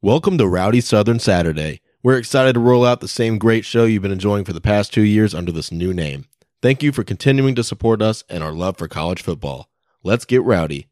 Welcome to Rowdy Southern Saturday. We're excited to roll out the same great show you've been enjoying for the past two years under this new name. Thank you for continuing to support us and our love for college football. Let's get rowdy.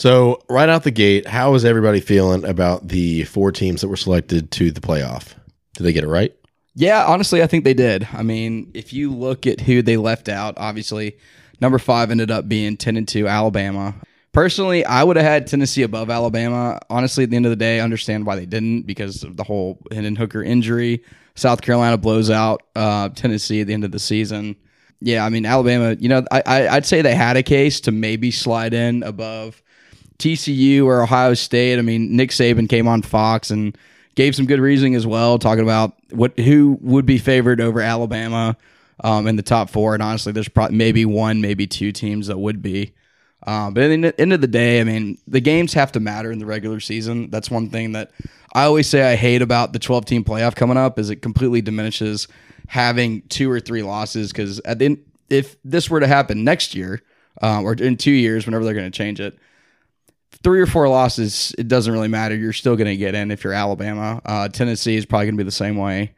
So, right out the gate, how is everybody feeling about the four teams that were selected to the playoff? Did they get it right? Yeah, honestly, I think they did. I mean, if you look at who they left out, obviously, number five ended up being 10 and 2 Alabama. Personally, I would have had Tennessee above Alabama. Honestly, at the end of the day, I understand why they didn't because of the whole Hendon Hooker injury. South Carolina blows out uh, Tennessee at the end of the season. Yeah, I mean, Alabama, you know, I, I, I'd say they had a case to maybe slide in above TCU or Ohio State. I mean, Nick Saban came on Fox and gave some good reasoning as well, talking about what who would be favored over Alabama um, in the top four. And honestly, there's probably maybe one, maybe two teams that would be. Um, but at the end of the day, I mean, the games have to matter in the regular season. That's one thing that I always say I hate about the 12 team playoff coming up is it completely diminishes having two or three losses. Because at the end, if this were to happen next year um, or in two years, whenever they're going to change it, three or four losses, it doesn't really matter. You're still going to get in if you're Alabama. Uh, Tennessee is probably going to be the same way.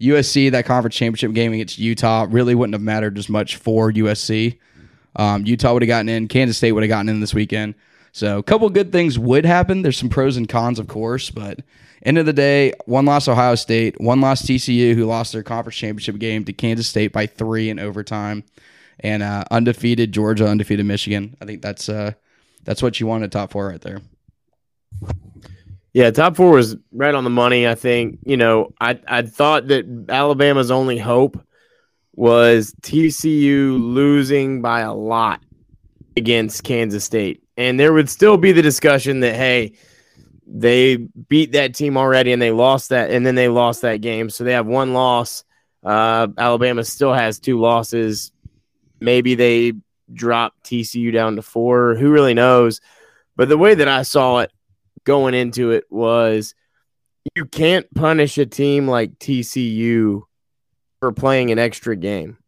USC, that conference championship game against Utah, really wouldn't have mattered as much for USC. Um, Utah would have gotten in. Kansas State would have gotten in this weekend. So a couple good things would happen. There's some pros and cons, of course, but end of the day, one loss Ohio State, one loss TCU, who lost their conference championship game to Kansas State by three in overtime, and uh, undefeated Georgia, undefeated Michigan. I think that's uh, that's what you want in top four right there. Yeah, top four was right on the money. I think you know I I thought that Alabama's only hope was TCU losing by a lot against Kansas State, and there would still be the discussion that hey, they beat that team already and they lost that, and then they lost that game, so they have one loss. Uh, Alabama still has two losses. Maybe they drop TCU down to four. Who really knows? But the way that I saw it going into it was you can't punish a team like TCU for playing an extra game.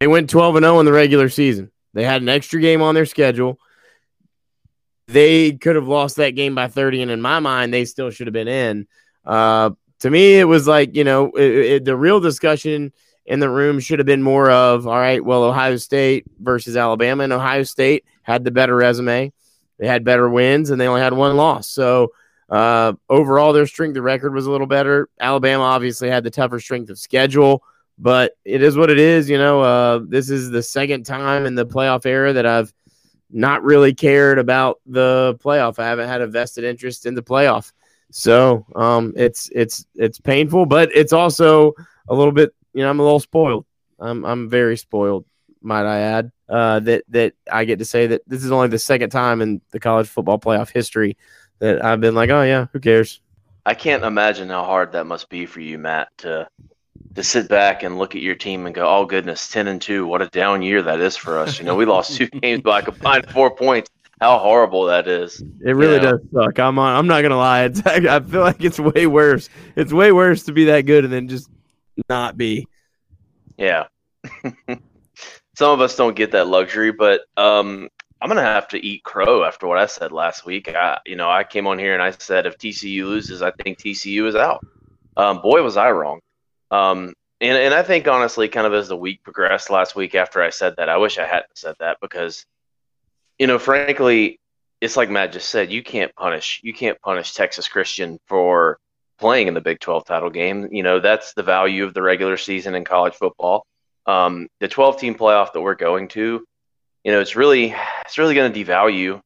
They went 12 and 0 in the regular season. They had an extra game on their schedule. They could have lost that game by 30 and in my mind they still should have been in. Uh, to me it was like, you know, it, it, the real discussion in the room should have been more of all right, well Ohio State versus Alabama and Ohio State had the better resume. They had better wins and they only had one loss. So uh, overall, their strength of record was a little better. Alabama obviously had the tougher strength of schedule, but it is what it is. You know, uh, this is the second time in the playoff era that I've not really cared about the playoff. I haven't had a vested interest in the playoff. So um, it's it's it's painful, but it's also a little bit. You know, I'm a little spoiled. I'm I'm very spoiled, might I add. Uh, that that I get to say that this is only the second time in the college football playoff history that I've been like, oh yeah, who cares? I can't imagine how hard that must be for you, Matt, to to sit back and look at your team and go, "Oh goodness, ten and two, what a down year that is for us." You know, we lost two games by combined four points. How horrible that is! It really You know? does suck. I'm on, I'm not gonna lie. It's, I feel like it's way worse. It's way worse to be that good and then just not be. Yeah. Some of us don't get that luxury, but um, I'm gonna have to eat crow after what I said last week. I, you know, I came on here and I said if TCU loses, I think TCU is out. Um, boy, was I wrong. Um, and and I think honestly, kind of as the week progressed last week after I said that, I wish I hadn't said that because, you know, frankly, it's like Matt just said. You can't punish you can't punish Texas Christian for playing in the Big 12 title game. You know, that's the value of the regular season in college football. Um, the 12 team playoff that we're going to, you know, it's really it's really going to devalue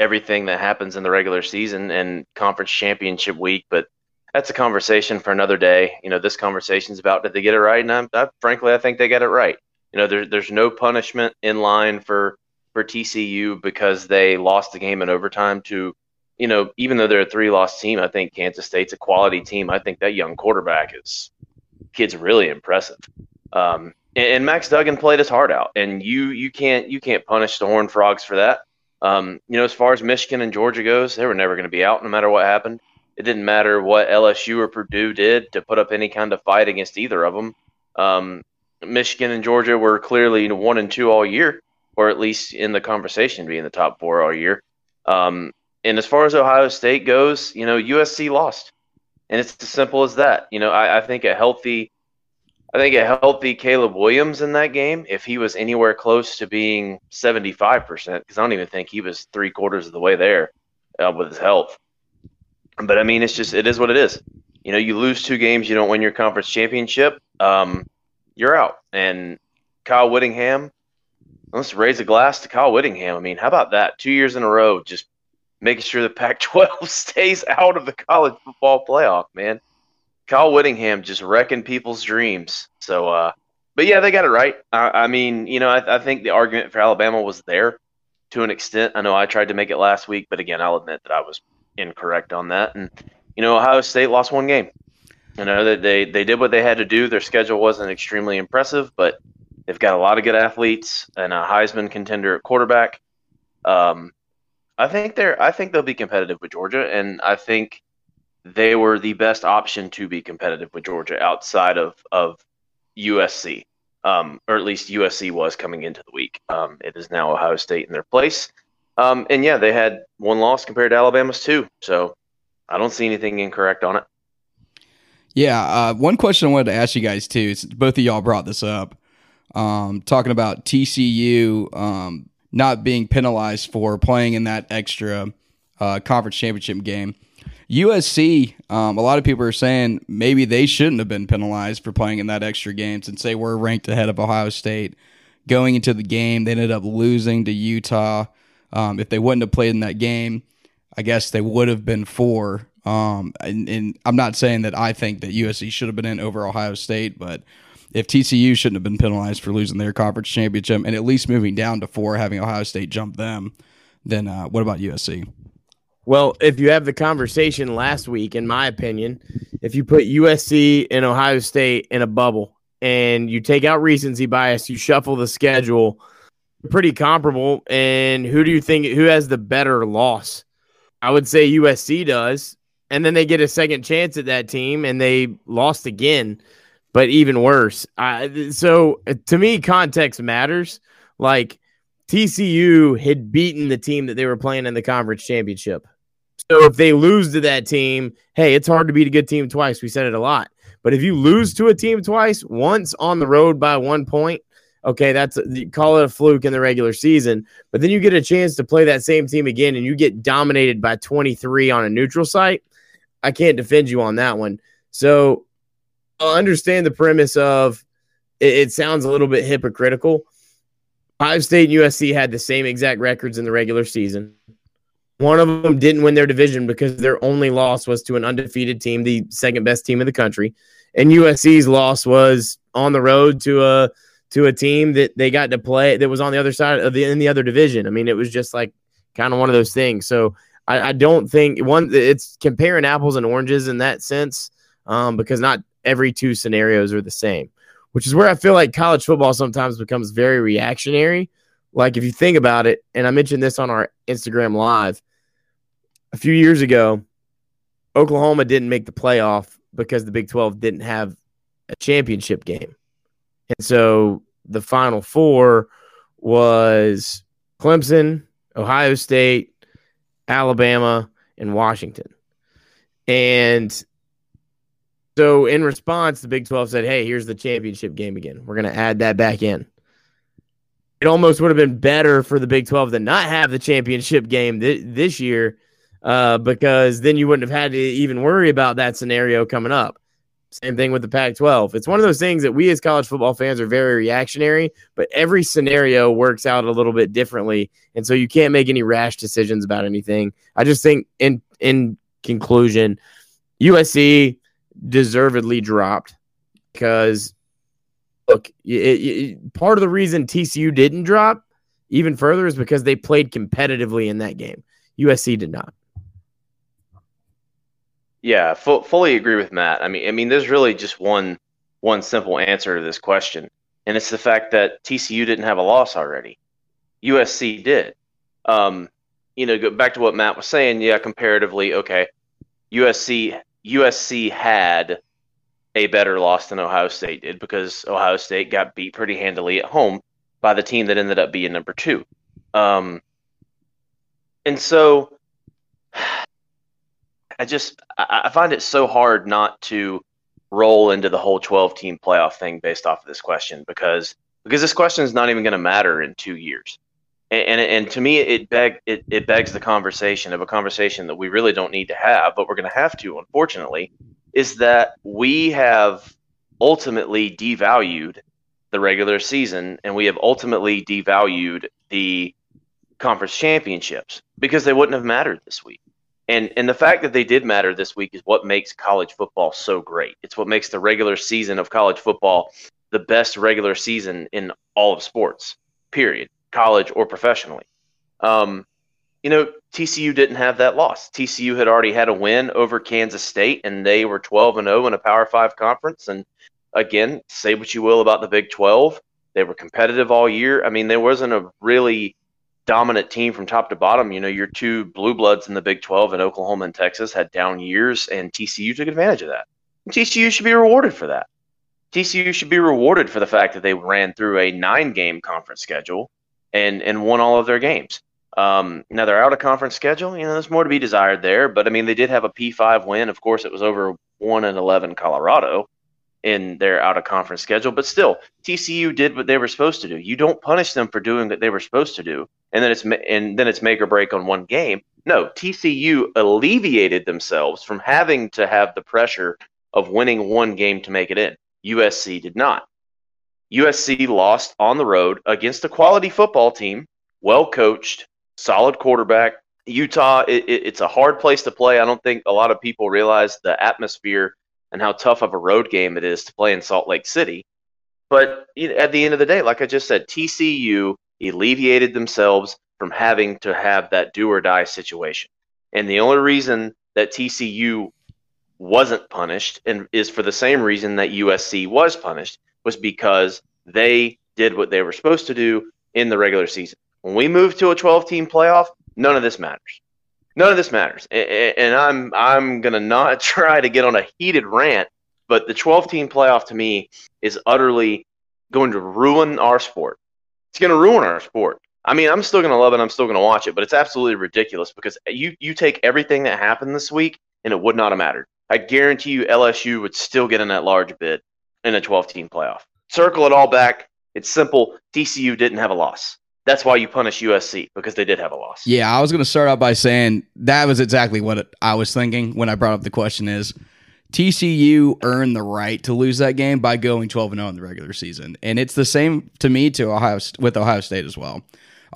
everything that happens in the regular season and conference championship week, but that's a conversation for another day. You know, this conversation is about did they get it right? And I'm, I, frankly, I think they got it right. You know, there, there's no punishment in line for for TCU because they lost the game in overtime to, you know, even though they're a three loss team, I think Kansas State's a quality team. I think that young quarterback is kid's really impressive. Um, and, and, Max Duggan played his heart out, and you you can't you can't punish the Horned Frogs for that. Um, you know, as far as Michigan and Georgia goes, they were never going to be out no matter what happened. It didn't matter what LSU or Purdue did to put up any kind of fight against either of them. Um, Michigan and Georgia were clearly one and two all year, or at least in the conversation being the top four all year. Um, and as far as Ohio State goes, you know, USC lost, and it's as simple as that. You know, I, I think a healthy, I think a healthy Caleb Williams in that game, if he was anywhere close to being seventy five percent, because I don't even think he was three quarters of the way there uh, with his health. But I mean, it's just it is what it is. You know, you lose two games, you don't win your conference championship, um, you're out. And Kyle Whittingham, let's raise a glass to Kyle Whittingham. I mean, how about that? Two years in a row, just making sure the Pac-12 stays out of the college football playoff, man. Kyle Whittingham just wrecking people's dreams. So, uh, but yeah, they got it right. I, I mean, you know, I, I, think the argument for Alabama was there to an extent. I know I tried to make it last week, but again, I'll admit that I was incorrect on that. And you know, Ohio State lost one game. You know that they they did what they had to do. Their schedule wasn't extremely impressive, but they've got a lot of good athletes and a Heisman contender at quarterback. Um, I think they're I think they'll be competitive with Georgia, and I think they were the best option to be competitive with Georgia outside of of USC, um, or at least USC was coming into the week. Um, it is now Ohio State in their place. Um, and yeah, they had one loss compared to Alabama's two. So I don't see anything incorrect on it. Yeah. Uh, one question I wanted to ask you guys too, since both of y'all brought this up, um, talking about TCU um, not being penalized for playing in that extra uh, conference championship game. USC, um, a lot of people are saying maybe they shouldn't have been penalized for playing in that extra game since they were ranked ahead of Ohio State. Going into the game, they ended up losing to Utah. Um, if they wouldn't have played in that game, I guess they would have been four. Um, and, and, I'm not saying that I think that USC should have been in over Ohio State, but if TCU shouldn't have been penalized for losing their conference championship and at least moving down to four, having Ohio State jump them, then uh, what about USC? Well, if you have the conversation last week, in my opinion, if you put USC and Ohio State in a bubble and you take out recency bias, you shuffle the schedule pretty comparable. And who do you think who has the better loss? I would say USC does. And then they get a second chance at that team and they lost again, but even worse. I, so uh, to me, context matters. Like TCU had beaten the team that they were playing in the conference championship. So if they lose to that team, hey, it's hard to beat a good team twice. We said it a lot. But if you lose to a team twice, once on the road by one point, okay, that's call it a fluke in the regular season, but then you get a chance to play that same team again and you get dominated by 23 on a neutral site. I can't defend you on that one. So I'll understand the premise of it, it sounds a little bit hypocritical. Ohio State and USC had the same exact records in the regular season. One of them didn't win their division because their only loss was to an undefeated team, the second best team in the country. And USC's loss was on the road to a to a team that they got to play that was on the other side of the in the other division. I mean, it was just like kind of one of those things. So I, I, don't think one it's comparing apples and oranges in that sense, um, because not every two scenarios are the same. Which is where I feel like college football sometimes becomes very reactionary. Like if you think about it, and I mentioned this on our Instagram live a few years ago, Oklahoma didn't make the playoff because the Big 12 didn't have a championship game. And so the final four was Clemson, Ohio State, Alabama, and Washington. And so in response, the Big 12 said, hey, here's the championship game again. We're going to add that back in. It almost would have been better for the Big 12 to not have the championship game th- this year uh, because then you wouldn't have had to even worry about that scenario coming up. Same thing with the Pac 12. It's one of those things that we as college football fans are very reactionary, but every scenario works out a little bit differently. And so you can't make any rash decisions about anything. I just think, in, in conclusion, USC deservedly dropped because, look, it, it, part of the reason TCU didn't drop even further is because they played competitively in that game. USC did not. Yeah, fu- fully agree with Matt. I mean, I mean, there's really just one one simple answer to this question, and it's the fact that TCU didn't have a loss already. USC did. Um, you know, go back to what Matt was saying. Yeah, comparatively, okay, USC USC had a better loss than Ohio State did because Ohio State got beat pretty handily at home by the team that ended up being number two. Um, and so I just I, find it so hard not to roll into the whole 12 team playoff thing based off of this question because because this question is not even going to matter in two years. And, and, and to me, it, beg, it, it begs the conversation of a conversation that we really don't need to have, but we're going to have to, unfortunately, is that we have ultimately devalued the regular season and we have ultimately devalued the conference championships because they wouldn't have mattered this week. And and the fact that they did matter this week is what makes college football so great. It's what makes the regular season of college football the best regular season in all of sports. Period. College or professionally. Um, you know, TCU didn't have that loss. TCU had already had a win over Kansas State, and they were 12 and 0 in a Power Five conference. And again, say what you will about the Big 12, they were competitive all year. I mean, there wasn't a really dominant team from top to bottom. You know, your two blue bloods in the Big 12 in Oklahoma and Texas had down years, and TCU took advantage of that. And TCU should be rewarded for that. TCU should be rewarded for the fact that they ran through a nine game conference schedule and, and won all of their games. Um, now they're out of conference schedule. You know, there's more to be desired there, but I mean, they did have a P5 win. Of course, it was over 1 and 11 Colorado in their out of conference schedule. But still, TCU did what they were supposed to do. You don't punish them for doing what they were supposed to do, and then it's and then it's make or break on one game. No, TCU alleviated themselves from having to have the pressure of winning one game to make it in. USC did not. USC lost on the road against a quality football team, well coached, solid quarterback. Utah, it, it, it's a hard place to play. I don't think a lot of people realize the atmosphere and how tough of a road game it is to play in Salt Lake City. But at the end of the day, like I just said, TCU alleviated themselves from having to have that do or die situation. And the only reason that TCU wasn't punished and is for the same reason that USC was punished was because they did what they were supposed to do in the regular season. When we move to a 12 team playoff, none of this matters none of this matters. And I'm I'm gonna not try to get on a heated rant, but the 12 team playoff to me is utterly going to ruin our sport. It's going to ruin our sport. I mean, I'm still going to love it. I'm still going to watch it, but it's absolutely ridiculous because you you take everything that happened this week and it would not have mattered. I guarantee you, LSU would still get in that large bid in a 12 team playoff. Circle it all back. It's simple. TCU didn't have a loss that's why you punish USC because they did have a loss. Yeah, I was going to start out by saying that was exactly what I was thinking when I brought up the question is TCU earned the right to lose that game by going 12 and 0 in the regular season. And it's the same to me to Ohio with Ohio State as well.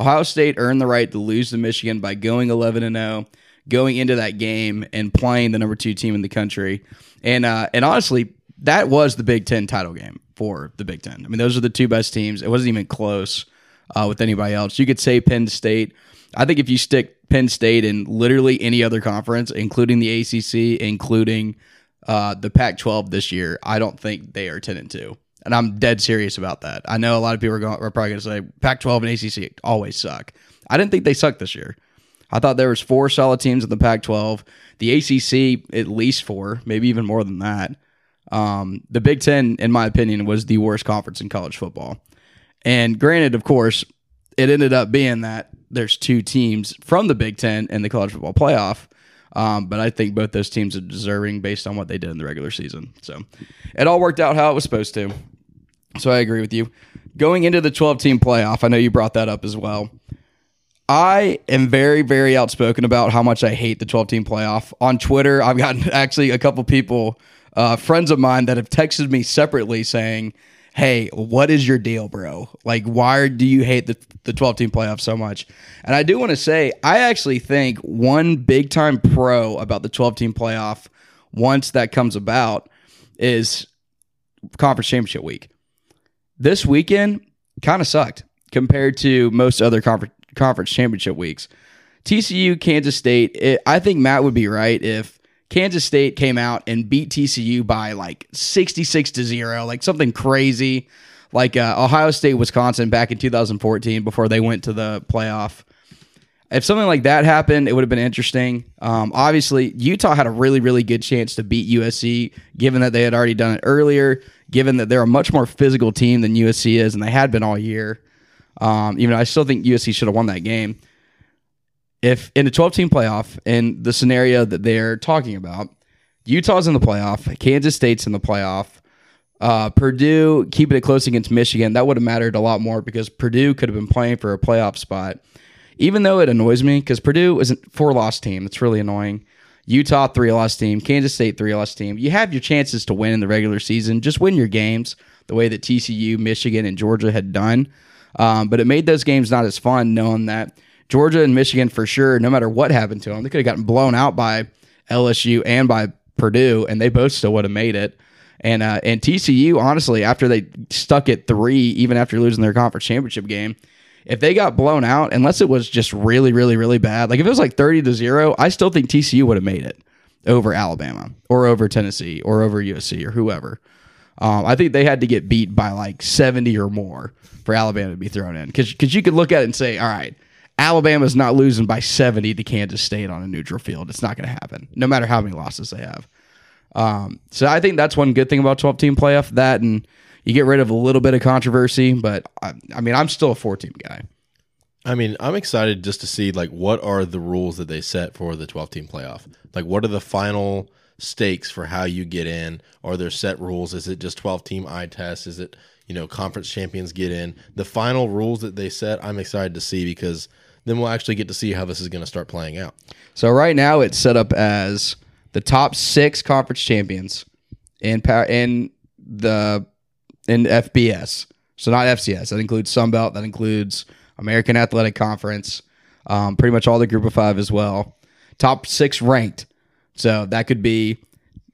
Ohio State earned the right to lose to Michigan by going 11 and 0, going into that game and playing the number 2 team in the country. And uh, and honestly, that was the Big 10 title game for the Big 10. I mean, those are the two best teams. It wasn't even close uh, with anybody else. You could say Penn State. I think if you stick Penn State in literally any other conference, including the ACC, including uh, the Pac-12 this year, I don't think they are ten and two. And I'm dead serious about that. I know a lot of people are, going, are probably going to say Pac-12 and ACC always suck. I didn't think they sucked this year. I thought there was four solid teams in the Pac-12. The ACC at least four, maybe even more than that. Um, the Big Ten, in my opinion, was the worst conference in college football. And granted, of course, it ended up being that there's two teams from the Big Ten in the college football playoff. Um, but I think both those teams are deserving based on what they did in the regular season. So it all worked out how it was supposed to. So I agree with you. Going into the 12 team playoff, I know you brought that up as well. I am very, very outspoken about how much I hate the 12 team playoff. On Twitter, I've gotten actually a couple people uh, friends of mine that have texted me separately saying, "Hey, what is your deal, bro? Like, why do you hate the the 12 team playoff so much?" And I do want to say, I actually think one big time pro about the 12 team playoff, once that comes about, is conference championship week. This weekend kind of sucked compared to most other conference conference championship weeks. TCU, Kansas State. It, I think Matt would be right if Kansas State came out and beat TCU by like 66 to 0, like something crazy, like uh, Ohio State, Wisconsin back in 2014 before they went to the playoff. If something like that happened, it would have been interesting. Um, obviously, Utah had a really, really good chance to beat USC, given that they had already done it earlier, given that they're a much more physical team than USC is, and they had been all year. Um, even I still think USC should have won that game if in a 12 team playoff in the scenario that they're talking about, Utah's in the playoff, Kansas State's in the playoff, uh, Purdue keeping it close against Michigan, that would have mattered a lot more because Purdue could have been playing for a playoff spot. Even though it annoys me because Purdue is a four loss team, it's really annoying. Utah three loss team, Kansas State three loss team. You have your chances to win in the regular season. Just win your games the way that TCU, Michigan, and Georgia had done. Um, but it made those games not as fun knowing that Georgia and Michigan for sure, no matter what happened to them, they could have gotten blown out by LSU and by Purdue, and they both still would have made it. And uh, and TCU, honestly, after they stuck at three, even after losing their conference championship game, if they got blown out, unless it was just really, really, really bad, like if it was like thirty to zero, I still think TCU would have made it over Alabama or over Tennessee or over USC or whoever. Um, I think they had to get beat by like seventy or more for Alabama to be thrown in because because you could look at it and say, all right, Alabama's not losing by 70 to Kansas State on a neutral field. It's not going to happen, no matter how many losses they have. Um, so I think that's one good thing about 12 team playoff. That and you get rid of a little bit of controversy, but I, I mean, I'm still a four team guy. I mean, I'm excited just to see like what are the rules that they set for the 12 team playoff. Like, what are the final stakes for how you get in? Are there set rules? Is it just 12 team eye test? Is it you know conference champions get in? The final rules that they set, I'm excited to see because then we'll actually get to see how this is going to start playing out. So right now it's set up as the top six conference champions in power in the in FBS. So not FCS. That includes Sun Belt. That includes American Athletic Conference. Um, pretty much all the Group of Five as well. Top six ranked. So that could be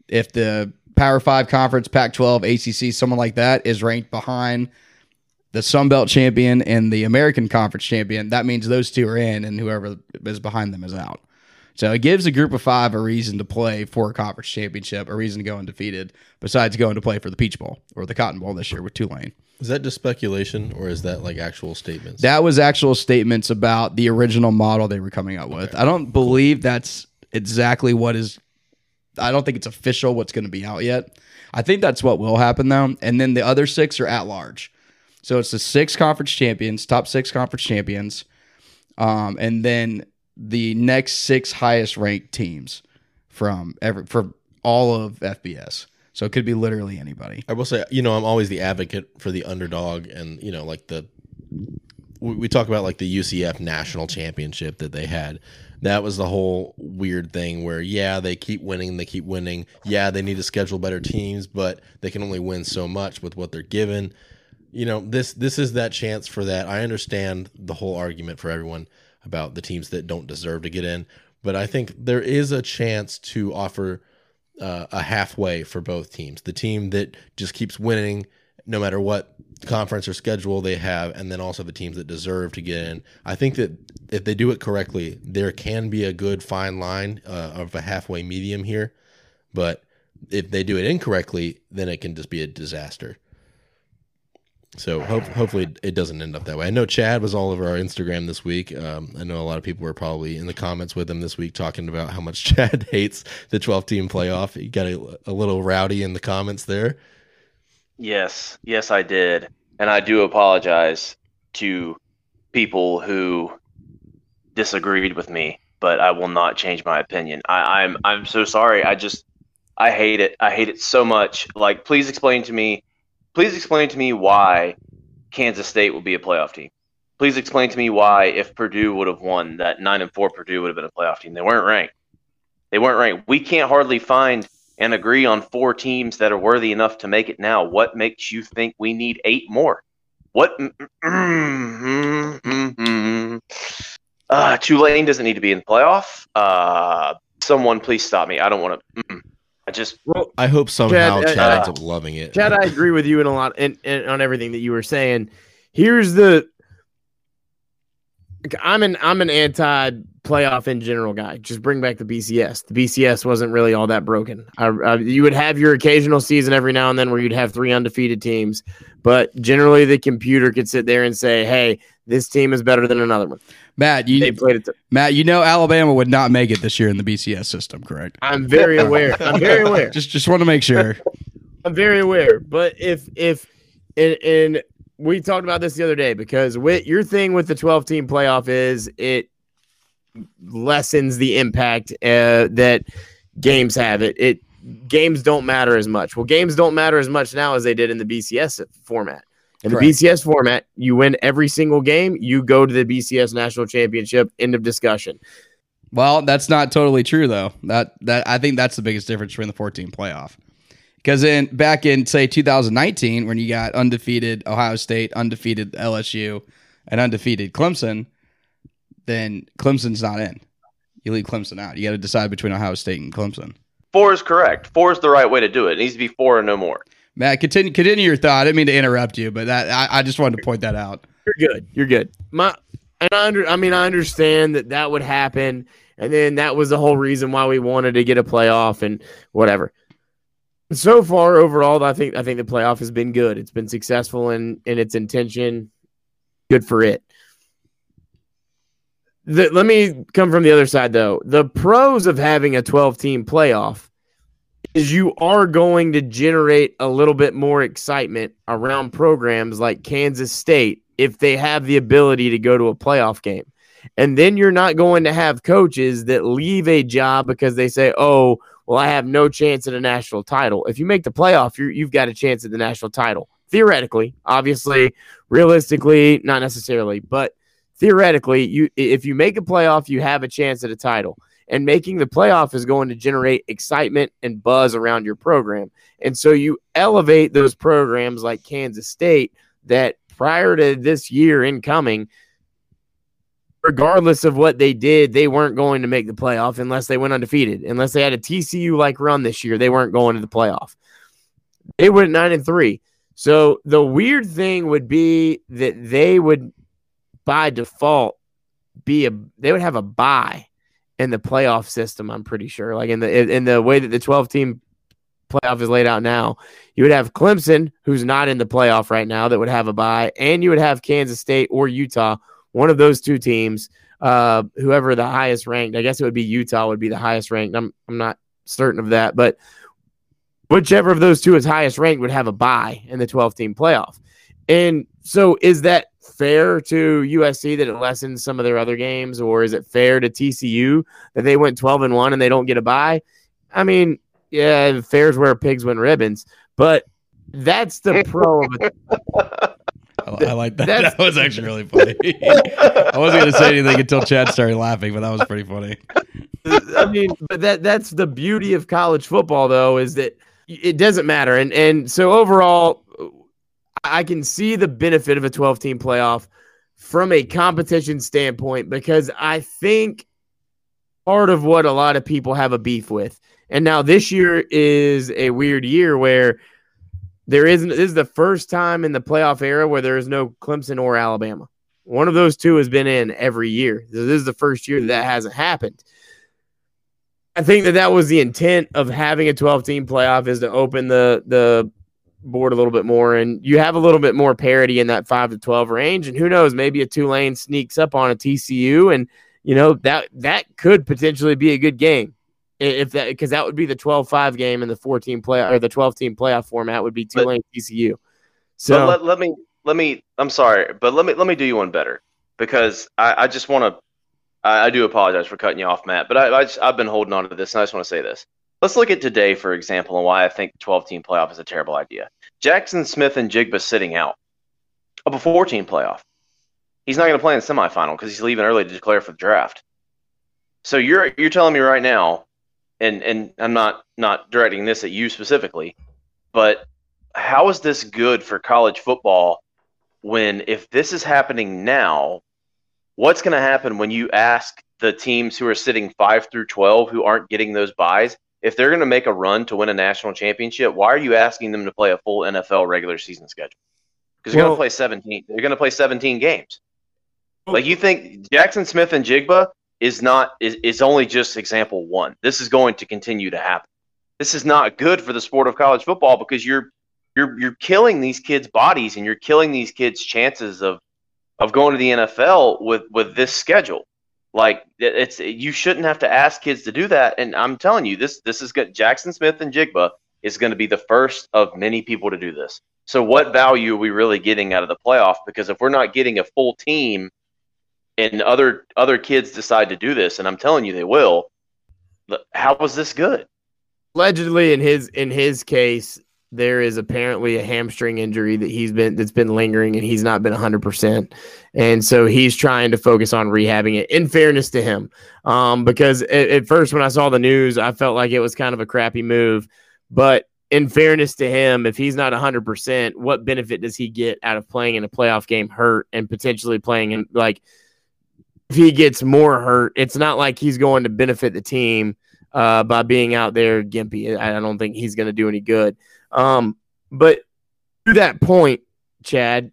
if the Power Five Conference, Pac 12, ACC, someone like that is ranked behind the Sun Belt champion and the American Conference champion, that means those two are in, and whoever is behind them is out. So it gives a group of five a reason to play for a conference championship, a reason to go undefeated, besides going to play for the Peach Bowl or the Cotton Bowl this year with Tulane. Is that just speculation or is that like actual statements? That was actual statements about the original model they were coming up with. I don't believe that's exactly what is. I don't think it's official what's going to be out yet. I think that's what will happen though, and then the other six are at large. So it's the six conference champions, top six conference champions, um, and then the next six highest ranked teams from every for all of FBS. So it could be literally anybody. I will say, you know, I'm always the advocate for the underdog, and you know, like the we, we talk about like the UCF national championship that they had. That was the whole weird thing where, yeah, they keep winning, they keep winning. Yeah, they need to schedule better teams, but they can only win so much with what they're given you know this this is that chance for that. I understand the whole argument for everyone about the teams that don't deserve to get in, but I think there is a chance to offer uh, a halfway for both teams. The team that just keeps winning no matter what conference or schedule they have, and then also the teams that deserve to get in. I think that if they do it correctly, there can be a good fine line uh, of a halfway medium here, but if they do it incorrectly, then it can just be a disaster. So hope, hopefully it doesn't end up that way. I know Chad was all over our Instagram this week. Um, I know a lot of people were probably in the comments with him this week talking about how much Chad hates the 12 team playoff. He got a, a little rowdy in the comments there. Yes, yes, I did, and I do apologize to people who disagreed with me, but I will not change my opinion. I, I'm I'm so sorry. I just I hate it. I hate it so much. Like, please explain to me please explain to me why Kansas State will be a playoff team. Please explain to me why, if Purdue would have won, that nine and four Purdue would have been a playoff team. They weren't ranked. They weren't ranked. We can't hardly find and agree on four teams that are worthy enough to make it now, what makes you think we need eight more? What? Uh, Tulane doesn't need to be in the playoff. Uh, someone please stop me. I don't want to. I just Well, I hope somehow Chad, uh, Chad uh, ends up loving it. Chad, I agree with you in a lot in, in, on everything that you were saying. Here's the I'm an I'm an anti playoff in general guy. Just bring back the BCS. The BCS wasn't really all that broken. I, I, you would have your occasional season every now and then where you'd have three undefeated teams, but generally the computer could sit there and say, "Hey, this team is better than another one." Matt, They you played it. Matt, you know Alabama would not make it this year in the BCS system, correct? I'm very aware. I'm very aware. Just just want to make sure. I'm very aware, but if if and, and we talked about this the other day because with your thing with the 12 team playoff is it lessens the impact uh, that games have. It it games don't matter as much. Well, games don't matter as much now as they did in the BCS format. In the Correct. BCS format, you win every single game, you go to the BCS national championship. End of discussion. Well, that's not totally true though. That that I think that's the biggest difference between the 14 playoff. Because in back in say 2019, when you got undefeated Ohio State, undefeated LSU, and undefeated Clemson, then Clemson's not in. You leave Clemson out. You got to decide between Ohio State and Clemson. four is correct. Four is the right way to do it. It needs to be four and no more. Matt, continue continue your thought. I didn't mean to interrupt you, but that I, I just wanted to point that out. You're good. You're good. My and I under I mean I understand that that would happen, and then that was the whole reason why we wanted to get a playoff and whatever. So far, overall, I think I think the playoff has been good. It's been successful in in its intention. Good for it. The, let me come from the other side though. The pros of having a 12 team playoff is you are going to generate a little bit more excitement around programs like Kansas State if they have the ability to go to a playoff game. And then you're not going to have coaches that leave a job because they say, "Oh, well, I have no chance at a national title." If you make the playoff, you're, you've got a chance at the national title. Theoretically, obviously, realistically, not necessarily, but theoretically, you if you make a playoff, you have a chance at a title. And making the playoff is going to generate excitement and buzz around your program. And so you elevate those programs like Kansas State that prior to this year incoming, regardless of what they did, they weren't going to make the playoff unless they went undefeated. Unless they had a TCU like run this year, they weren't going to the playoff. They went nine and three. So the weird thing would be that they would by default be a they would have a bye in the playoff system, I'm pretty sure. Like in the in the way that the 12 team playoff is laid out now, you would have Clemson, who's not in the playoff right now, that would have a bye, and you would have Kansas State or Utah, one of those two teams, uh, whoever the highest ranked. I guess it would be Utah would be the highest ranked. I'm I'm not certain of that, but whichever of those two is highest ranked would have a bye in the 12 team playoff. And so is that fair to USC that it lessens some of their other games, or is it fair to TCU that they went 12 and 1 and they don't get a bye? I mean, yeah, fair's where pigs win ribbons, but that's the pro of it. I, I like that. That's- That was actually really funny. I wasn't going to say anything until Chad started laughing, but that was pretty funny. I mean, but that that's the beauty of college football, though, is that it doesn't matter. And and so overall, I can see the benefit of a 12 team playoff from a competition standpoint because I think part of what a lot of people have a beef with, and now this year is a weird year where there isn't. This is the first time in the playoff era where there is no Clemson or Alabama. One of those two has been in every year. This is the first year that, hasn't happened. I think that that was the intent of having a 12 team playoff is to open the the board a little bit more and you have a little bit more parity in that 5 to 12 range and who knows maybe a Tulane sneaks up on a TCU and you know that that could potentially be a good game if that because that would be the 12-5 game in the 14 play or the 12 team playoff format would be But- Tulane TCU. So So let, let me let me. I'm sorry, but let me let me do you one better because I, I just want to. I, I do apologize for cutting you off, Matt, but I, I just, I've been holding on to this, and I just want to say this. Let's look at today, for example, and why I think 12 team playoff is a terrible idea. Jaxon Smith-Njigba sitting out of a 14 playoff. He's not going to play in the semifinal because he's leaving early to declare for the draft. So you're you're telling me right now, and and I'm not not directing this at you specifically, but how is this good for college football when if this is happening now, what's going to happen when you ask the teams who are sitting 5 through 12 who aren't getting those byes if they're going to make a run to win a national championship, why are you asking them to play a full NFL regular season schedule? Because you're Well- going to play 17. They're going to play 17 games. Like you think Jaxon Smith-Njigba is not is, is only just example one. This is going to continue to happen. This is not good for the sport of college football because you're you're you're killing these kids' bodies and you're killing these kids' chances of of going to the NFL with with this schedule. Like it's you shouldn't have to ask kids to do that. And I'm telling you, this this is good. Jaxon Smith-Njigba is going to be the first of many people to do this. So what value are we really getting out of the playoff? Because if we're not getting a full team, and other other kids decide to do this, and I'm telling you they will, how was this good? allegedly in his in his case there is apparently a hamstring injury that he's been that's been lingering and he's not been 100% and so he's trying to focus on rehabbing it in fairness to him um, because at, at first when i saw the news i felt like it was kind of a crappy move but in fairness to him if he's not 100% what benefit does he get out of playing in a playoff game hurt and potentially playing in like if he gets more hurt it's not like he's going to benefit the team uh, by being out there gimpy. I I don't think he's going to do any good. Um, but to that point, Chad,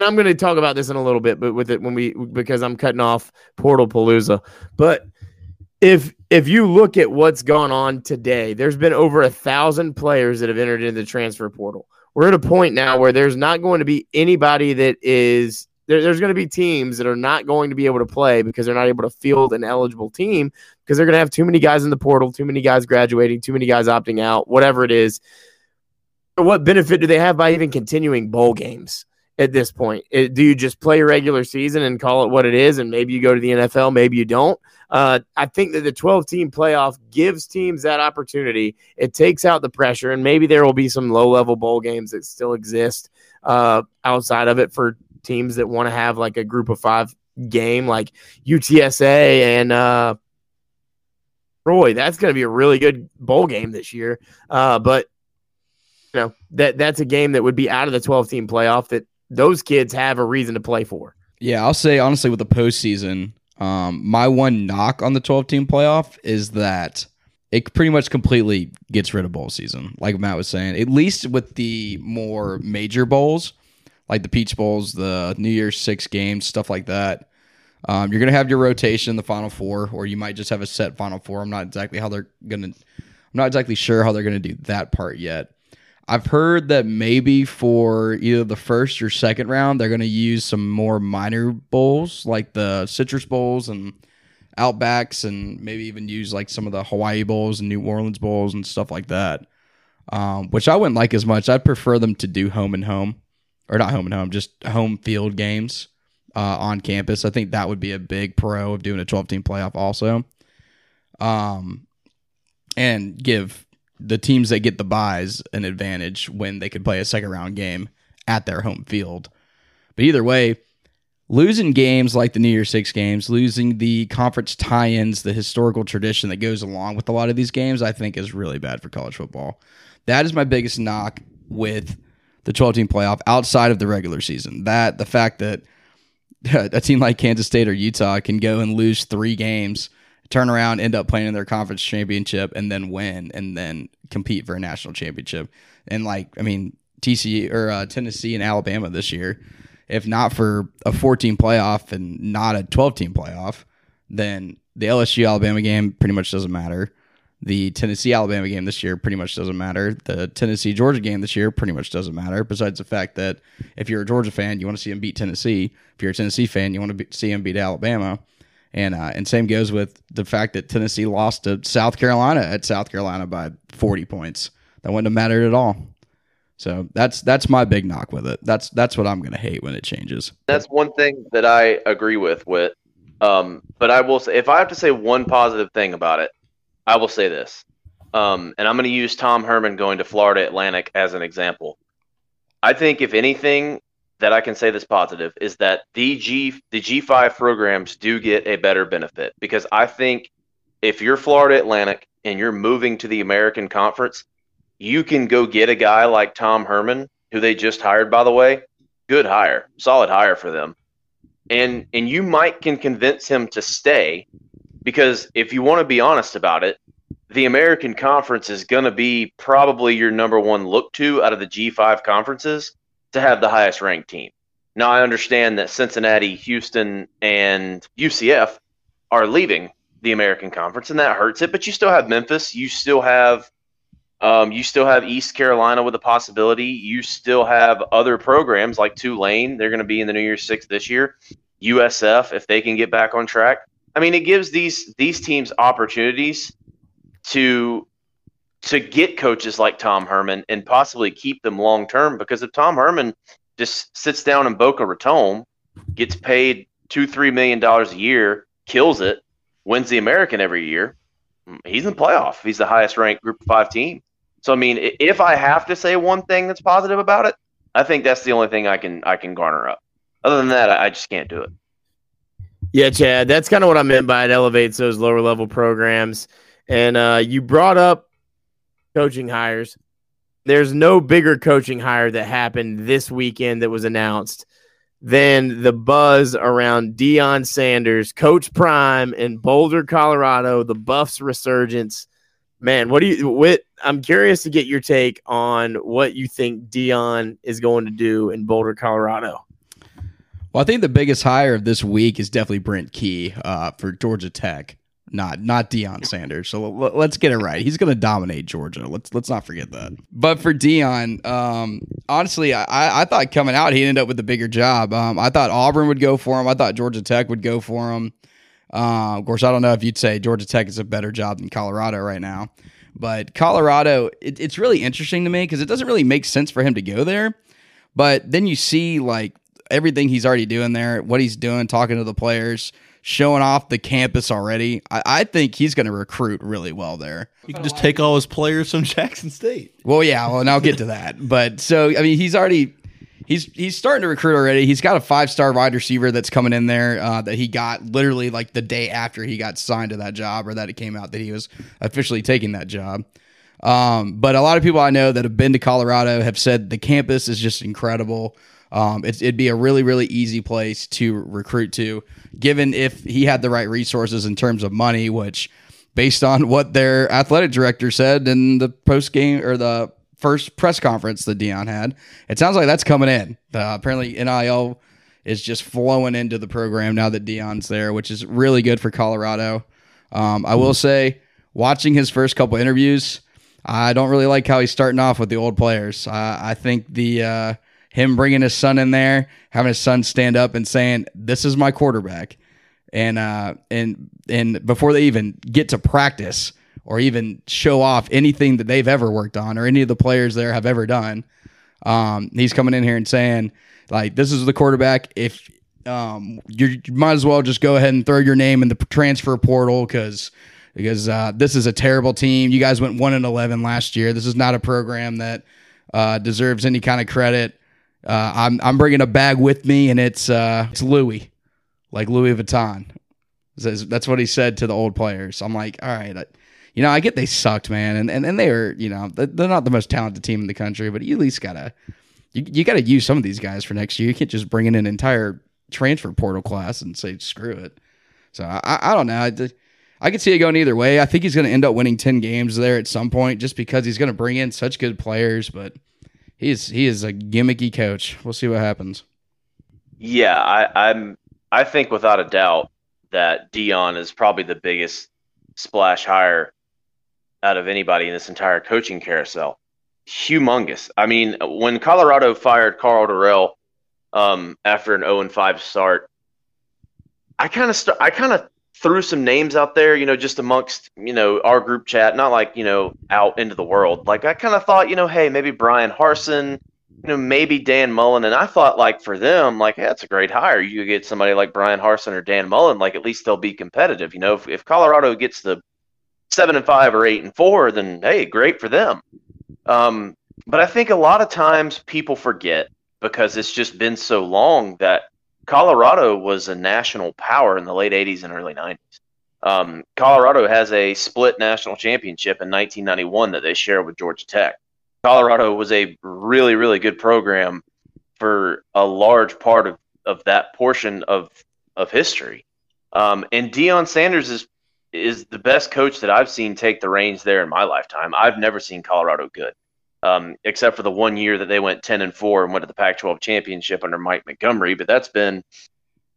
I'm going to talk about this in a little bit, but with it when we because I'm cutting off Portal Palooza. But if if you look at what's gone on today, there's been over a thousand players that have entered into the transfer portal. We're at a point now where there's not going to be anybody that is there, there's going to be teams that are not going to be able to play because they're not able to field an eligible team because they're going to have too many guys in the portal, too many guys graduating, too many guys opting out, whatever it is. What benefit do they have by even continuing bowl games at this point? It- do you just play a regular season and call it what it is, and maybe you go to the NFL, maybe you don't? Uh, I think that the 12 team playoff gives teams that opportunity. It takes out the pressure, and maybe there will be some low level bowl games that still exist uh, outside of it for teams that want to have like a group of five game, like UTSA and uh, Troy. That's going to be a really good bowl game this year. Uh, but you know that that's a game that would be out of the 12 team playoff that those kids have a reason to play for. Yeah, I'll say honestly with the postseason, um, my one knock on the 12 team playoff is that it pretty much completely gets rid of bowl season. Like Matt was saying, at least with the more major bowls, like the Peach Bowls, the New Year's Six games, stuff like that. Um, you're gonna have your rotation in the Final Four, or you might just have a set Final Four. I'm not exactly how they're gonna. I'm not exactly sure how they're gonna do that part yet. I've heard that maybe for either the first or second round, they're going to use some more minor bowls like the Citrus Bowls and Outbacks, and maybe even use like some of the Hawaii Bowls and New Orleans Bowls and stuff like that. Um, which I wouldn't like as much. I'd prefer them to do home and home, or not home and home, just home field games uh, on campus. I think that would be a big pro of doing a 12 team playoff also. Um, and give the teams that get the byes an advantage when they could play a second round game at their home field. But either way, losing games like the New Year Six games, losing the conference tie ins, the historical tradition that goes along with a lot of these games, I think is really bad for college football. That is my biggest knock with the 12 team playoff outside of the regular season. That the fact that a team like Kansas State or Utah can go and lose three games turn around, end up playing in their conference championship, and then win, and then compete for a national championship. And like, I mean, TCU or uh, Tennessee and Alabama this year, if not for a 14 playoff and not a 12 team playoff, then the LSU Alabama game pretty much doesn't matter. The Tennessee Alabama game this year pretty much doesn't matter. The Tennessee Georgia game this year pretty much doesn't matter. Besides the fact that if you're a Georgia fan, you want to see them beat Tennessee. If you're a Tennessee fan, you want to be, see them beat Alabama. And uh, and same goes with the fact that Tennessee lost to South Carolina at South Carolina by 40 points. That wouldn't have mattered at all. So that's that's my big knock with it. That's that's what I'm gonna hate when it changes. That's one thing that I agree with. With, um, but I will say, if I have to say one positive thing about it, I will say this, um, and I'm going to use Tom Herman going to Florida Atlantic as an example. I think if anything that I can say this positive is that the G the G5 programs do get a better benefit because I think if you're Florida Atlantic and you're moving to the American Conference, you can go get a guy like Tom Herman, who they just hired, by the way. Good hire, solid hire for them. And and you might can convince him to stay because if you want to be honest about it, the American Conference is going to be probably your number one look to out of the G5 conferences to have the highest ranked team. Now, I understand that Cincinnati, Houston, and UCF are leaving the American Conference, and that hurts it. But you still have Memphis. You still have um, you still have East Carolina with a possibility. You still have other programs like Tulane. They're going to be in the New Year's Six this year. USF, if they can get back on track. I mean, it gives these these teams opportunities to to get coaches like Tom Herman and possibly keep them long term. Because if Tom Herman just sits down in Boca Raton, gets paid two three million dollars a year, kills it, wins the American every year, he's in the playoff. He's the highest ranked Group Five team. So I mean, if I have to say one thing that's positive about it, I think that's the only thing I can I can garner up. Other than that, I just can't do it. Yeah, Chad, that's kind of what I meant by it elevates those lower level programs. And uh, you brought up coaching hires. There's no bigger coaching hire that happened this weekend that was announced than the buzz around Deion Sanders, Coach Prime in Boulder, Colorado, the Buffs resurgence. Man, what do you? I'm curious to get your take on what you think Deion is going to do in Boulder, Colorado. Well, I think the biggest hire of this week is definitely Brent Key uh, for Georgia Tech, not not Deion Sanders. So l- let's get it right. He's going to dominate Georgia. Let's let's not forget that. But for Deion, um, honestly, I, I thought coming out he ended up with a bigger job. Um, I thought Auburn would go for him. I thought Georgia Tech would go for him. Uh, of course, I don't know if you'd say Georgia Tech is a better job than Colorado right now. But Colorado, it, it's really interesting to me because it doesn't really make sense for him to go there. But then you see like everything he's already doing there, what he's doing, talking to the players, showing off the campus already. I, I think he's going to recruit really well there. You can just take all his players from Jackson State. Well, yeah, well, and I'll get to that. But so, I mean, he's already. He's, he's starting to recruit already. He's got a five star wide receiver that's coming in there uh, that he got literally like the day after he got signed to that job, or that it came out that he was officially taking that job. Um, but a lot of people I know that have been to Colorado have said the campus is just incredible. Um, it'd be a really, really easy place to recruit to, given if he had the right resources in terms of money, which, based on what their athletic director said in the post game or the first press conference that Deion had, it sounds like that's coming in. Uh, apparently, NIL is just flowing into the program now that Deion's there, which is really good for Colorado. Um, I will say, watching his first couple interviews, I don't really like how he's starting off with the old players. I think the uh, him bringing his son in there, having his son stand up and saying, "This is my quarterback," and uh, and and before they even get to practice or even show off anything that they've ever worked on or any of the players there have ever done, um, he's coming in here and saying, like, "This is the quarterback. If um, you might as well just go ahead and throw your name in the transfer portal because." Because uh, this is a terrible team. You guys went one and eleven last year. This is not a program that uh, deserves any kind of credit. Uh, I'm I'm bringing a bag with me, and it's uh, it's Louis, like Louis Vuitton. That's what he said to the old players. I'm like, all right, I, you know, I get they sucked, man, and and, and they are, you know, they're not the most talented team in the country, but you at least gotta you, you gotta use some of these guys for next year. You can't just bring in an entire transfer portal class and say screw it. So I I don't know. I, I could see it going either way. I think he's going to end up winning ten games there at some point, just because he's going to bring in such good players, but he's he is a gimmicky coach. We'll see what happens. Yeah, I, I'm. I think without a doubt that Deion is probably the biggest splash hire out of anybody in this entire coaching carousel. Humongous. I mean, when Colorado fired Karl Dorrell um, after an 0 5 start, I kind of st- I kind of threw some names out there, you know, just amongst, you know, our group chat, not like, you know, out into the world. Like I kind of thought, you know, hey, maybe Bryan Harsin, you know, maybe Dan Mullen. And I thought like for them, like, hey, that's a great hire. You get somebody like Bryan Harsin or Dan Mullen, like at least they'll be competitive. You know, if, if Colorado gets the seven and five or eight and four, then hey, great for them. Um, but I think a lot of times people forget because it's just been so long that Colorado was a national power in the late 80s and early 90s. Um, Colorado has a split national championship in 1991 that they share with Georgia Tech. Colorado was a really, really good program for a large part of, of that portion of of history. Um, and Deion Sanders is is the best coach that I've seen take the reins there in my lifetime. I've never seen Colorado good, um, except for the one year that they went ten and four and went to the Pac-12 championship under Mike Montgomery. But that's been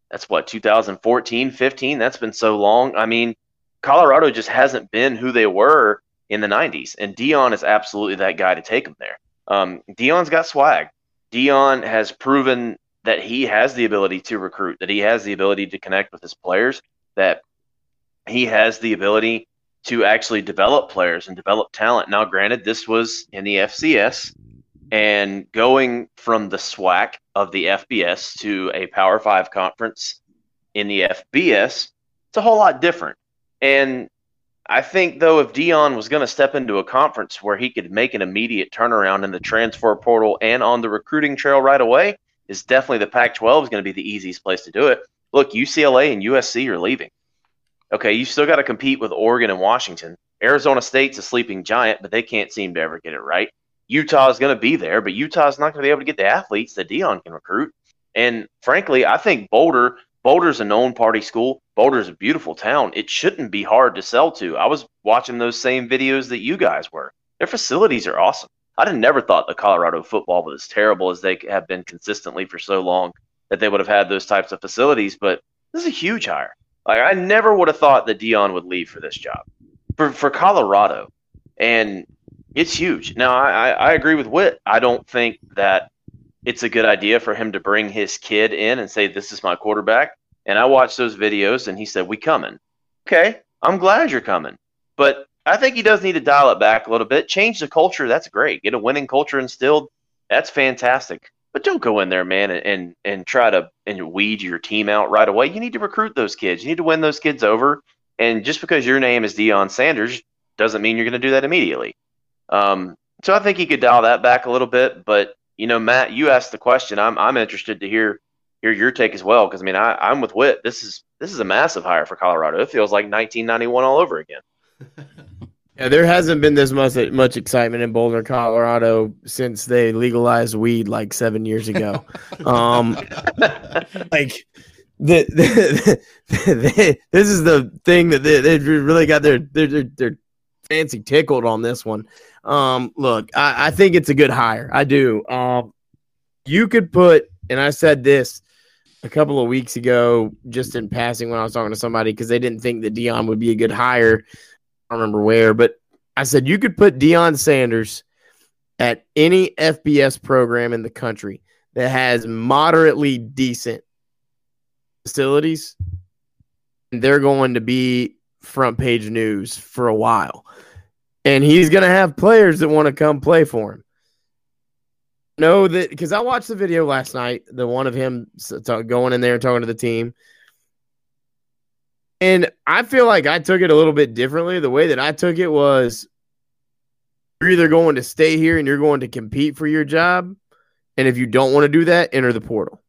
that's what 2014, 15. That's been so long. I mean, Colorado just hasn't been who they were in the 90s, and Deion is absolutely that guy to take them there. Um, Deion's got swag. Deion has proven that he has the ability to recruit, that he has the ability to connect with his players, that he has the ability to actually develop players and develop talent. Now, granted, this was in the FCS, and going from the SWAC of the FBS to a Power Five conference in the FBS, it's a whole lot different. And I think, though, if Deion was going to step into a conference where he could make an immediate turnaround in the transfer portal and on the recruiting trail right away, is definitely the Pac 12 is going to be the easiest place to do it. Look, UCLA and USC are leaving. Okay, you still got to compete with Oregon and Washington. Arizona State's a sleeping giant, but they can't seem to ever get it right. Utah is going to be there, but Utah's not going to be able to get the athletes that Deion can recruit. And frankly, I think Boulder, Boulder's a known party school. Boulder's a beautiful town. It shouldn't be hard to sell to. I was watching those same videos that you guys were. Their facilities are awesome. I'd have never thought the Colorado football was as terrible as they have been consistently for so long that they would have had those types of facilities. But this is a huge hire. Like I never would have thought that Deion would leave for this job, for for Colorado, and it's huge. Now I, I agree with Whit. I don't think that it's a good idea for him to bring his kid in and say this is my quarterback. And I watched those videos, and he said we coming. Okay, I'm glad you're coming, but I think he does need to dial it back a little bit, change the culture. That's great. Get a winning culture instilled. That's fantastic. But don't go in there, man, and, and try to and weed your team out right away. You need to recruit those kids. You need to win those kids over. And just because your name is Deion Sanders doesn't mean you're going to do that immediately. Um, so I think he could dial that back a little bit. But you know, Matt, you asked the question. I'm I'm interested to hear hear your take as well because I mean I, I'm with Whit. This is this is a massive hire for Colorado. It feels like 1991 all over again. Yeah, there hasn't been this much much excitement in Boulder, Colorado since they legalized weed like seven years ago. um, like the, the, the, this is the thing that they, they really got their, their their their fancy tickled on this one. Um, look, I, I think it's a good hire. I do. Um, you could put, and I said this a couple of weeks ago, just in passing when I was talking to somebody because they didn't think that Deion would be a good hire remember where, but I said you could put Deion Sanders at any FBS program in the country that has moderately decent facilities, and they're going to be front page news for a while. And he's going to have players that want to come play for him. Know that because I watched the video last night, the one of him going in there and talking to the team. And I feel like I took it a little bit differently. The way that I took it was you're either going to stay here and you're going to compete for your job. And if you don't want to do that, enter the portal.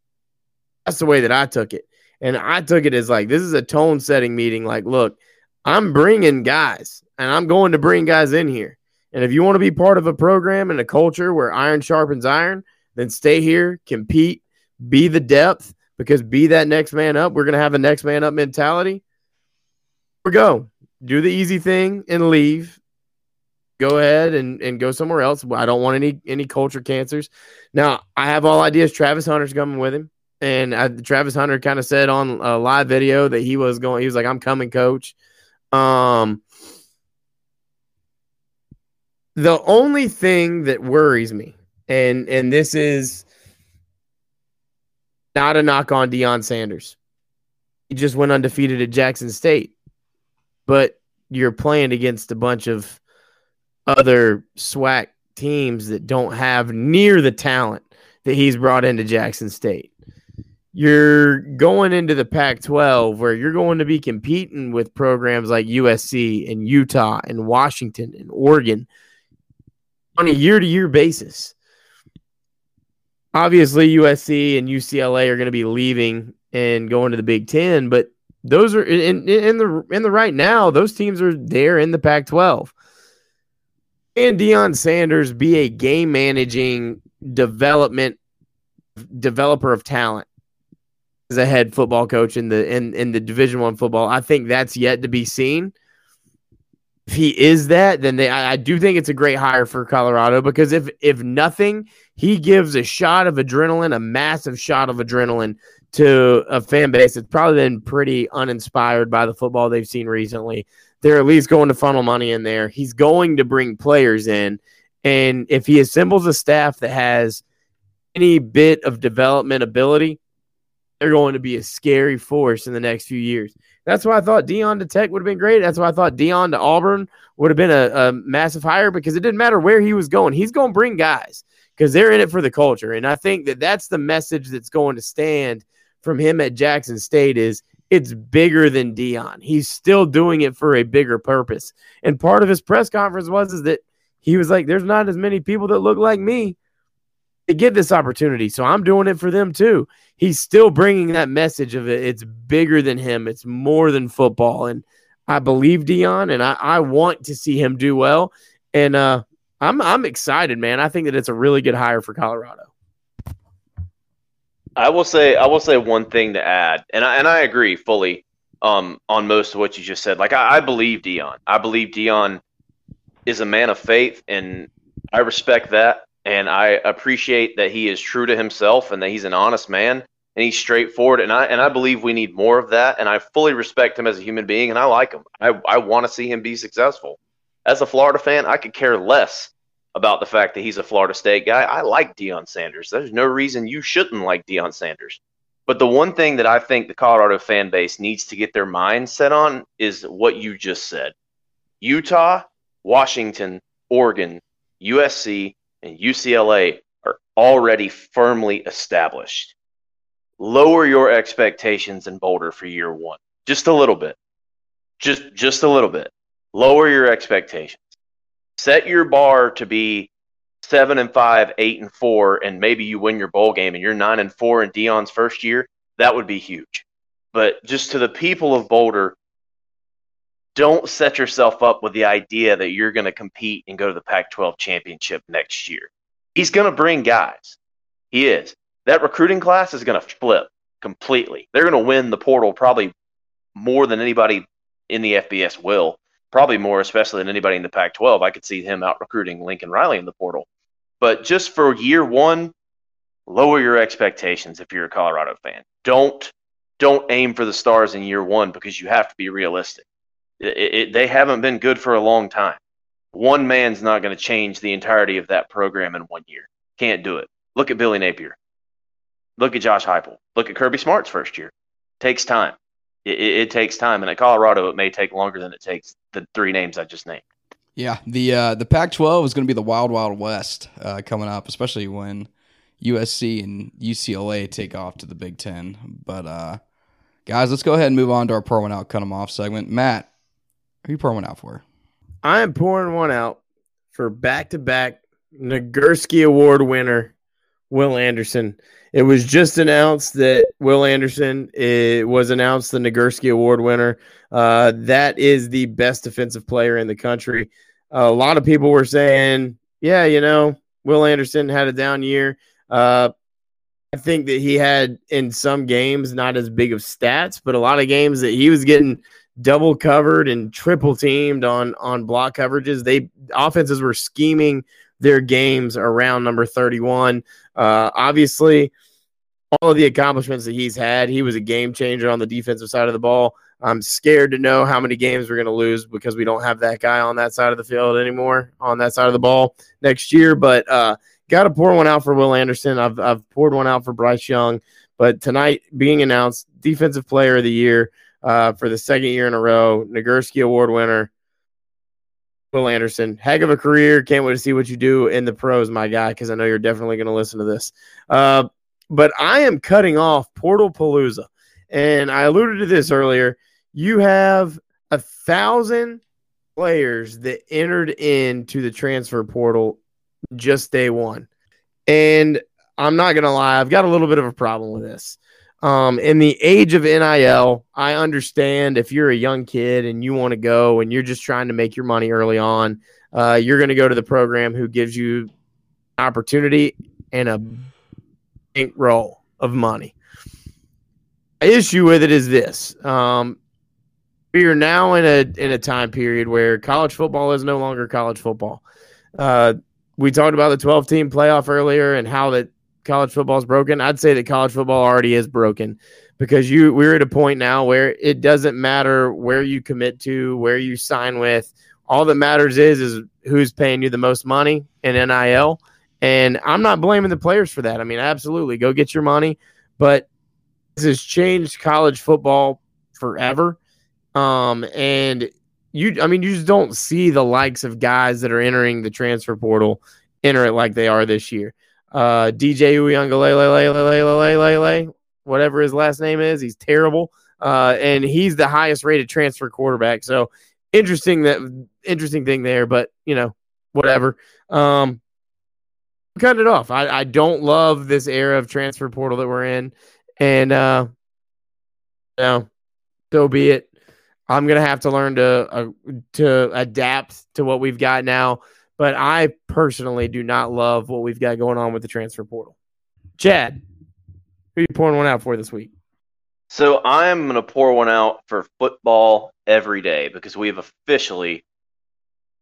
That's the way that I took it. And I took it as like, this is a tone setting meeting. Like, look, I'm bringing guys and I'm going to bring guys in here. And if you want to be part of a program and a culture where iron sharpens iron, then stay here, compete, be the depth, because be that next man up. We're going to have a next man up mentality we go. Do the easy thing and leave. Go ahead and, and go somewhere else. I don't want any any culture cancers. Now I have all ideas. Travis Hunter's coming with him, and I, Travis Hunter kind of said on a live video that he was going. He was like, "I'm coming, coach." Um, the only thing that worries me, and and this is not a knock on Deion Sanders. He just went undefeated at Jackson State but you're playing against a bunch of other SWAC teams that don't have near the talent that he's brought into Jackson State. You're going into the Pac 12 where you're going to be competing with programs like USC and Utah and Washington and Oregon on a year to year basis. Obviously, USC and UCLA are going to be leaving and going to the Big Ten, but those are in, in, the in the right now. Those teams are there in the Pac-12. And Deion Sanders be a game managing development developer of talent as a head football coach in the in in the Division One football. I think that's yet to be seen. If he is that, then they I, I do think it's a great hire for Colorado because if if nothing, he gives a shot of adrenaline, a massive shot of adrenaline to a fan base that's probably been pretty uninspired by the football they've seen recently. They're at least going to funnel money in there. He's going to bring players in. And if he assembles a staff that has any bit of development ability, they're going to be a scary force in the next few years. That's why I thought Deion to Tech would have been great. That's why I thought Deion to Auburn would have been a, a massive hire because it didn't matter where he was going. He's going to bring guys because they're in it for the culture. And I think that that's the message that's going to stand from him at Jackson State is it's bigger than Deion. He's still doing it for a bigger purpose. And part of his press conference was is that he was like, "There's not as many people that look like me to get this opportunity, so I'm doing it for them too." He's still bringing that message of it. It's bigger than him. It's more than football, and I believe Deion, and I, I want to see him do well. And uh, I'm I'm excited, man. I think that it's a really good hire for Colorado. I will say I will say one thing to add, and I and I agree fully um, on most of what you just said. Like I, I believe Deion. I believe Deion is a man of faith, and I respect that, and I appreciate that he is true to himself and that he's an honest man and he's straightforward. And I and I believe we need more of that. And I fully respect him as a human being, and I like him. I I want to see him be successful. As a Florida fan, I could care less about the fact that he's a Florida State guy. I like Deion Sanders. There's no reason you shouldn't like Deion Sanders. But the one thing that I think the Colorado fan base needs to get their mind set on is what you just said. Utah, Washington, Oregon, USC, and UCLA are already firmly established. Lower your expectations in Boulder for year one. Just a little bit. Just just a little bit. Lower your expectations set your bar to be seven and five, eight and four, and maybe you win your bowl game and you're nine and four in Deion's first year, that would be huge. But just to the people of Boulder, don't set yourself up with the idea that you're going to compete and go to the Pac 12 championship next year. He's going to bring guys. He is. That recruiting class is going to flip completely. They're going to win the portal probably more than anybody in the FBS will probably more, especially than anybody in the Pac 12. I could see him out recruiting Lincoln Riley in the portal. But just for year one, lower your expectations if you're a Colorado fan. Don't don't aim for the stars in year one because you have to be realistic. It, it, they haven't been good for a long time. One man's not going to change the entirety of that program in one year. Can't do it. Look at Billy Napier. Look at Josh Heupel. Look at Kirby Smart's first year. Takes time. It, it, takes time, and at Colorado, it may take longer than it takes the three names I just named. Yeah, the uh, the Pac-12 is going to be the wild, wild west uh, coming up, especially when USC and UCLA take off to the Big Ten. But uh, guys, let's go ahead and move on to our pour one out, cut them off segment. Matt, who you pouring one out for? I am pouring one out for back-to-back Nagurski Award winner Will Anderson. It was just announced that Will Anderson was announced the Nagurski Award winner. Uh, that is the best defensive player in the country. A lot of people were saying, yeah, you know, Will Anderson had a down year. Uh, I think that he had in some games not as big of stats, but a lot of games that he was getting double covered and triple teamed on on block coverages. They offenses were scheming their games around number 31. Uh, obviously, all of the accomplishments that he's had, he was a game changer on the defensive side of the ball. I'm scared to know how many games we're going to lose because we don't have that guy on that side of the field anymore, on that side of the ball next year. But uh, got to pour one out for Will Anderson. I've, I've poured one out for Bryce Young. But tonight, being announced Defensive Player of the Year uh, for the second year in a row, Nagurski Award winner, Will Anderson. Heck of a career. Can't wait to see what you do in the pros, my guy, because I know you're definitely going to listen to this. Uh, but I am cutting off Portal Palooza. And I alluded to this earlier. You have a thousand players that entered into the transfer portal just day one. And I'm not going to lie, I've got a little bit of a problem with this. Um, in the age of NIL, I understand if you're a young kid and you want to go and you're just trying to make your money early on, uh, you're going to go to the program who gives you opportunity and a bankroll of money. Issue with it is this: um, we are now in a in a time period where college football is no longer college football. Uh, we talked about the 12 team playoff earlier and how that college football is broken. I'd say that college football already is broken because you we're at a point now where it doesn't matter where you commit to, where you sign with. All that matters is is who's paying you the most money in NIL. And I'm not blaming the players for that. I mean, absolutely, go get your money. But this has changed college football forever. Um, and you, I mean, you just don't see the likes of guys that are entering the transfer portal enter it like they are this year. Uh, DJ Uiagalelei, whatever his last name is, he's terrible. Uh, and he's the highest rated transfer quarterback. So interesting that interesting thing there, but you know, whatever. Um, cut it off. I, I don't love this era of transfer portal that we're in, and uh, know, so be it. I'm gonna have to learn to uh, to adapt to what we've got now. But I personally do not love what we've got going on with the transfer portal. Chad, who you pouring one out for this week? So I am to pour one out for football every day because we have officially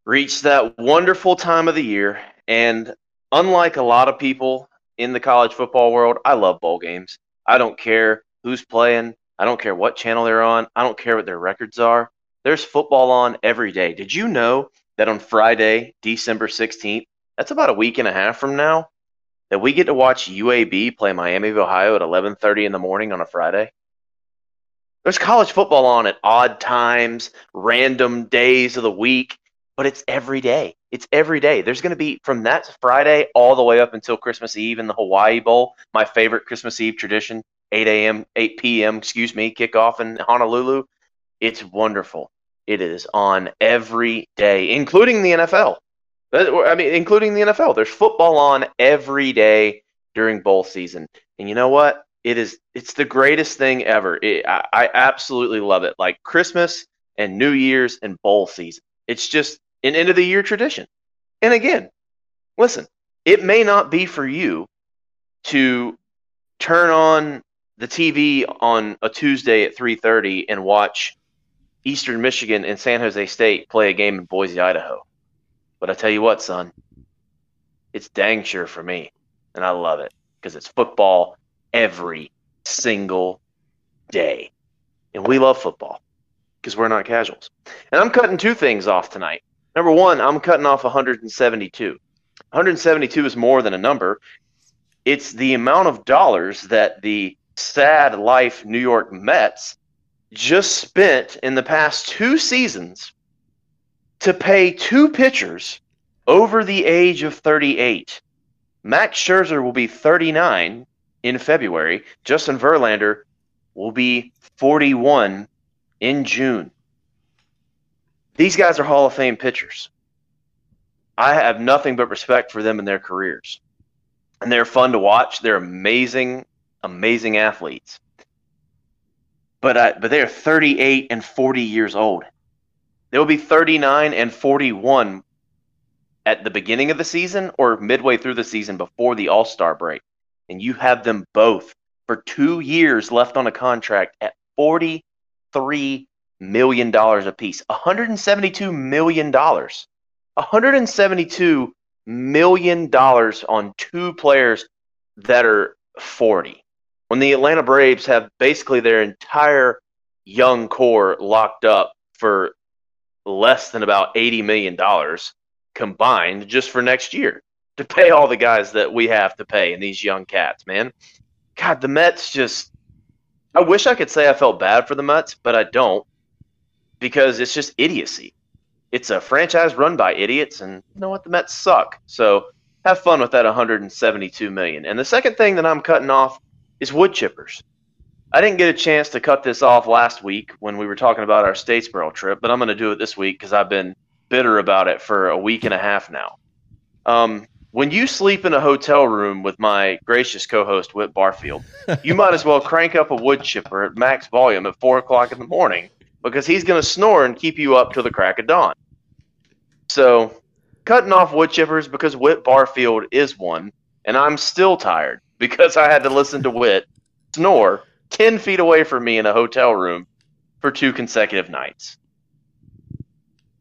reached that wonderful time of the year. And unlike a lot of people in the college football world, I love bowl games. I don't care who's playing. I don't care what channel they're on. I don't care what their records are. There's football on every day. Did you know that on Friday, December 16th, that's about a week and a half from now, that we get to watch UAB play Miami of Ohio at 11:30 in the morning on a Friday? There's college football on at odd times, random days of the week, but it's every day. It's every day. There's going to be from that Friday all the way up until Christmas Eve in the Hawaii Bowl, my favorite Christmas Eve tradition, 8 a.m., 8 p.m., excuse me, kickoff in Honolulu. It's wonderful. It is on every day, including the NFL. I mean, including the NFL. There's football on every day during bowl season. And you know what? It is it's the greatest thing ever. It, I, I absolutely love it. Like Christmas and New Year's and bowl season. It's just an end of the year tradition. And again, listen, it may not be for you to turn on the TV on a Tuesday at 3:30 and watch Eastern Michigan and San Jose State play a game in Boise, Idaho. But I tell you what, son, it's dang sure for me, and I love it because it's football every single day, and we love football because we're not casuals. And I'm cutting two things off tonight. Number one, I'm cutting off 172. 172 is more than a number. It's the amount of dollars that the sad life New York Mets just spent in the past two seasons to pay two pitchers over the age of 38. Max Scherzer will be 39 in February. Justin Verlander will be 41 in June. These guys are Hall of Fame pitchers. I have nothing but respect for them and their careers. And they're fun to watch. They're amazing, amazing athletes but uh, but they are 38 and 40 years old. They will be 39 and 41 at the beginning of the season or midway through the season before the All Star break, and you have them both for two years left on a contract at 43 million dollars apiece. 172 million dollars. 172 million dollars on two players that are 40 when the Atlanta Braves have basically their entire young core locked up for less than about $80 million combined just for next year to pay all the guys that we have to pay and these young cats, man. God, the Mets just. I wish I could say I felt bad for the Mets, but I don't because it's just idiocy. It's a franchise run by idiots, and you know what? The Mets suck. So have fun with that 172 million. And the second thing that I'm cutting off is wood chippers. I didn't get a chance to cut this off last week when we were talking about our Statesboro trip, but I'm going to do it this week because I've been bitter about it for a week and a half now. Um, when you sleep in a hotel room with my gracious co-host Whit Barfield, you might as well crank up a wood chipper at max volume at four o'clock in the morning because he's going to snore and keep you up till the crack of dawn. So, cutting off wood chippers because Whit Barfield is one, and I'm still tired because I had to listen to Whit snore ten feet away from me in a hotel room for two consecutive nights.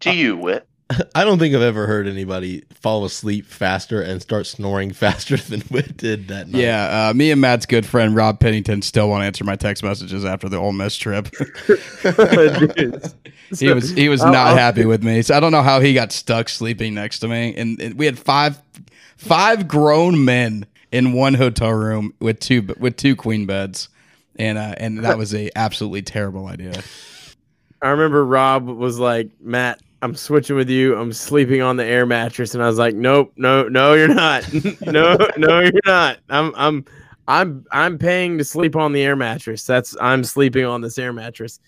To uh, you, Whit. I don't think I've ever heard anybody fall asleep faster and start snoring faster than Whit did that night. Yeah, uh, me and Matt's good friend Rob Pennington still won't answer my text messages after the Ole Miss trip. He was he was not happy with me. So I don't know how he got stuck sleeping next to me. And, and we had five five grown men in one hotel room with two with two queen beds, and uh, and that was a absolutely terrible idea. I remember Rob was like, Matt, I'm switching with you. I'm sleeping on the air mattress, and I was like, Nope, no, no, you're not. no, no, you're not. I'm, I'm, I'm, I'm paying to sleep on the air mattress. That's I'm sleeping on this air mattress.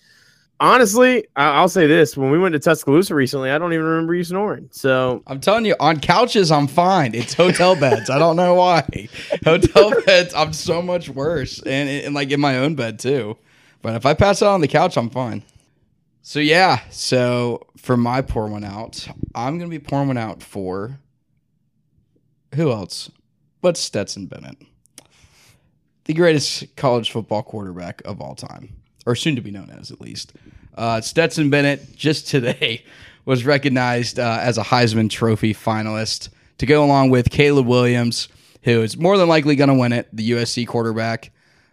Honestly, I- I'll say this: when we went to Tuscaloosa recently, I don't even remember you snoring. So I'm telling you, on couches I'm fine. It's hotel beds. I don't know why. Hotel beds, I'm so much worse, and, and like in my own bed too. But if I pass out on the couch, I'm fine. So yeah, so for my pour one out, I'm gonna be pouring one out for who else? But Stetson Bennett, the greatest college football quarterback of all time, or soon to be known as at least. Uh, Stetson Bennett just today was recognized uh, as a Heisman Trophy finalist to go along with Caleb Williams, who is more than likely going to win it. The USC quarterback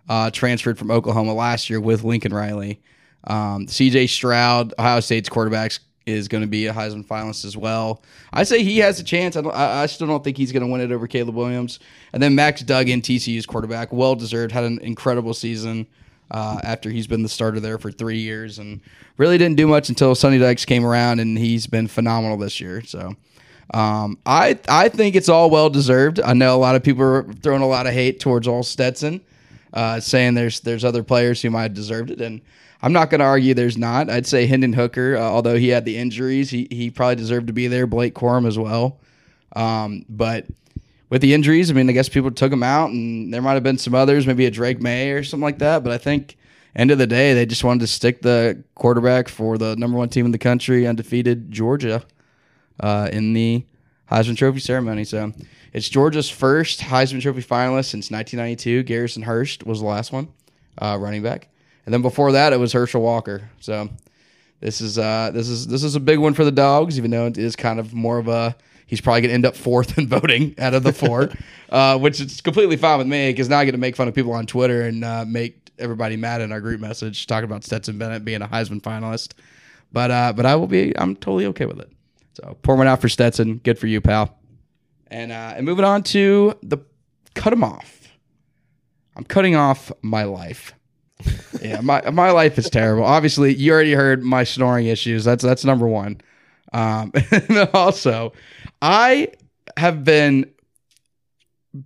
uh, transferred from Oklahoma last year with Lincoln Riley. Um, CJ Stroud, Ohio State's quarterbacks, is going to be a Heisman finalist as well. I say he has a chance. I, I still don't think he's going to win it over Caleb Williams. And then Max Duggan, TCU's quarterback, well deserved, had an incredible season uh, after he's been the starter there for three years and really didn't do much until Sonny Dykes came around, and he's been phenomenal this year. So. Um, I I think it's all well deserved. I know a lot of people are throwing a lot of hate towards all Stetson, uh, saying there's there's other players who might have deserved it, and I'm not going to argue there's not. I'd say Hendon Hooker, uh, although he had the injuries, he he probably deserved to be there. Blake Corum as well, um, but with the injuries, I mean, I guess people took him out, and there might have been some others, maybe a Drake Maye or something like that. But I think end of the day, they just wanted to stick the quarterback for the number one team in the country, undefeated Georgia uh, in the Heisman Trophy ceremony. So it's Georgia's first Heisman Trophy finalist since 1992. Garrison Hearst was the last one, uh, running back, and then before that it was Herschel Walker. So this is uh, this is this is a big one for the dogs, even though it is kind of more of a. He's probably going to end up fourth in voting out of the four, uh, which is completely fine with me because now I get to make fun of people on Twitter and uh, make everybody mad in our group message talking about Stetson Bennett being a Heisman finalist. But uh, but I will be. I'm totally okay with it. So pour one out for Stetson. Good for you, pal. And uh, and moving on to the cut him off. I'm cutting off my life. Yeah, my my life is terrible. Obviously, you already heard my snoring issues. That's that's number one. Um, and also, I have been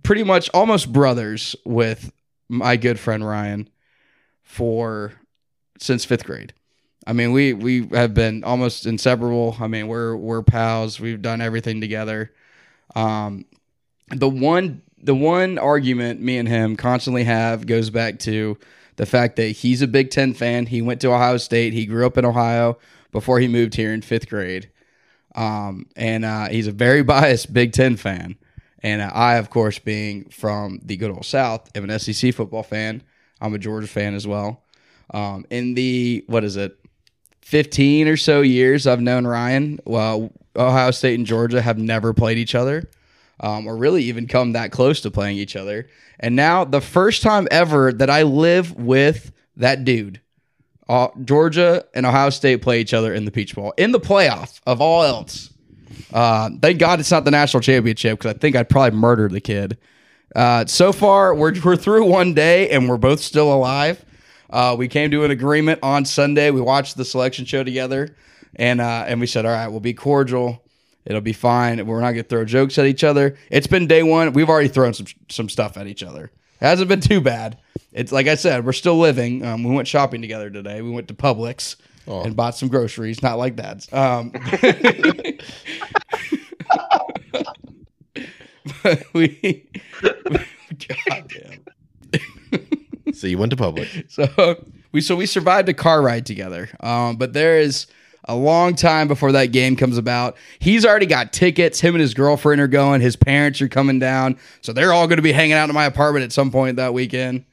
pretty much almost brothers with my good friend Ryan for since fifth grade. I mean, we we have been almost inseparable. I mean, we're we're pals. We've done everything together. Um, the one the one argument me and him constantly have goes back to the fact that he's a Big Ten fan. He went to Ohio State. He grew up in Ohio before he moved here in fifth grade. Um, and uh, he's a very biased Big Ten fan. And uh, I, of course, being from the good old South, am an SEC football fan. I'm a Georgia fan as well. Um, in the what is it, 15 or so years I've known Ryan. Well, Ohio State and Georgia have never played each other, um, or really even come that close to playing each other. And now the first time ever that I live with that dude, uh, Georgia and Ohio State play each other in the Peach Bowl in the playoff of all else. Uh, thank God it's not the national championship because I think I'd probably murder the kid. Uh, so far, we're, we're through one day and we're both still alive. Uh, we came to an agreement on Sunday. We watched the selection show together, and uh, and we said, all right, we'll be cordial. It'll be fine. We're not gonna throw jokes at each other. It's been day one. We've already thrown some some stuff at each other. It hasn't been too bad. It's like I said, we're still living. Um, we went shopping together today. We went to Publix and bought some groceries. Not like dad's. Um, we, God damn. So you went to Publix. So we so we survived a car ride together. Um, but there is a long time before that game comes about. He's already got tickets. Him and his girlfriend are going. His parents are coming down. So they're all going to be hanging out in my apartment at some point that weekend.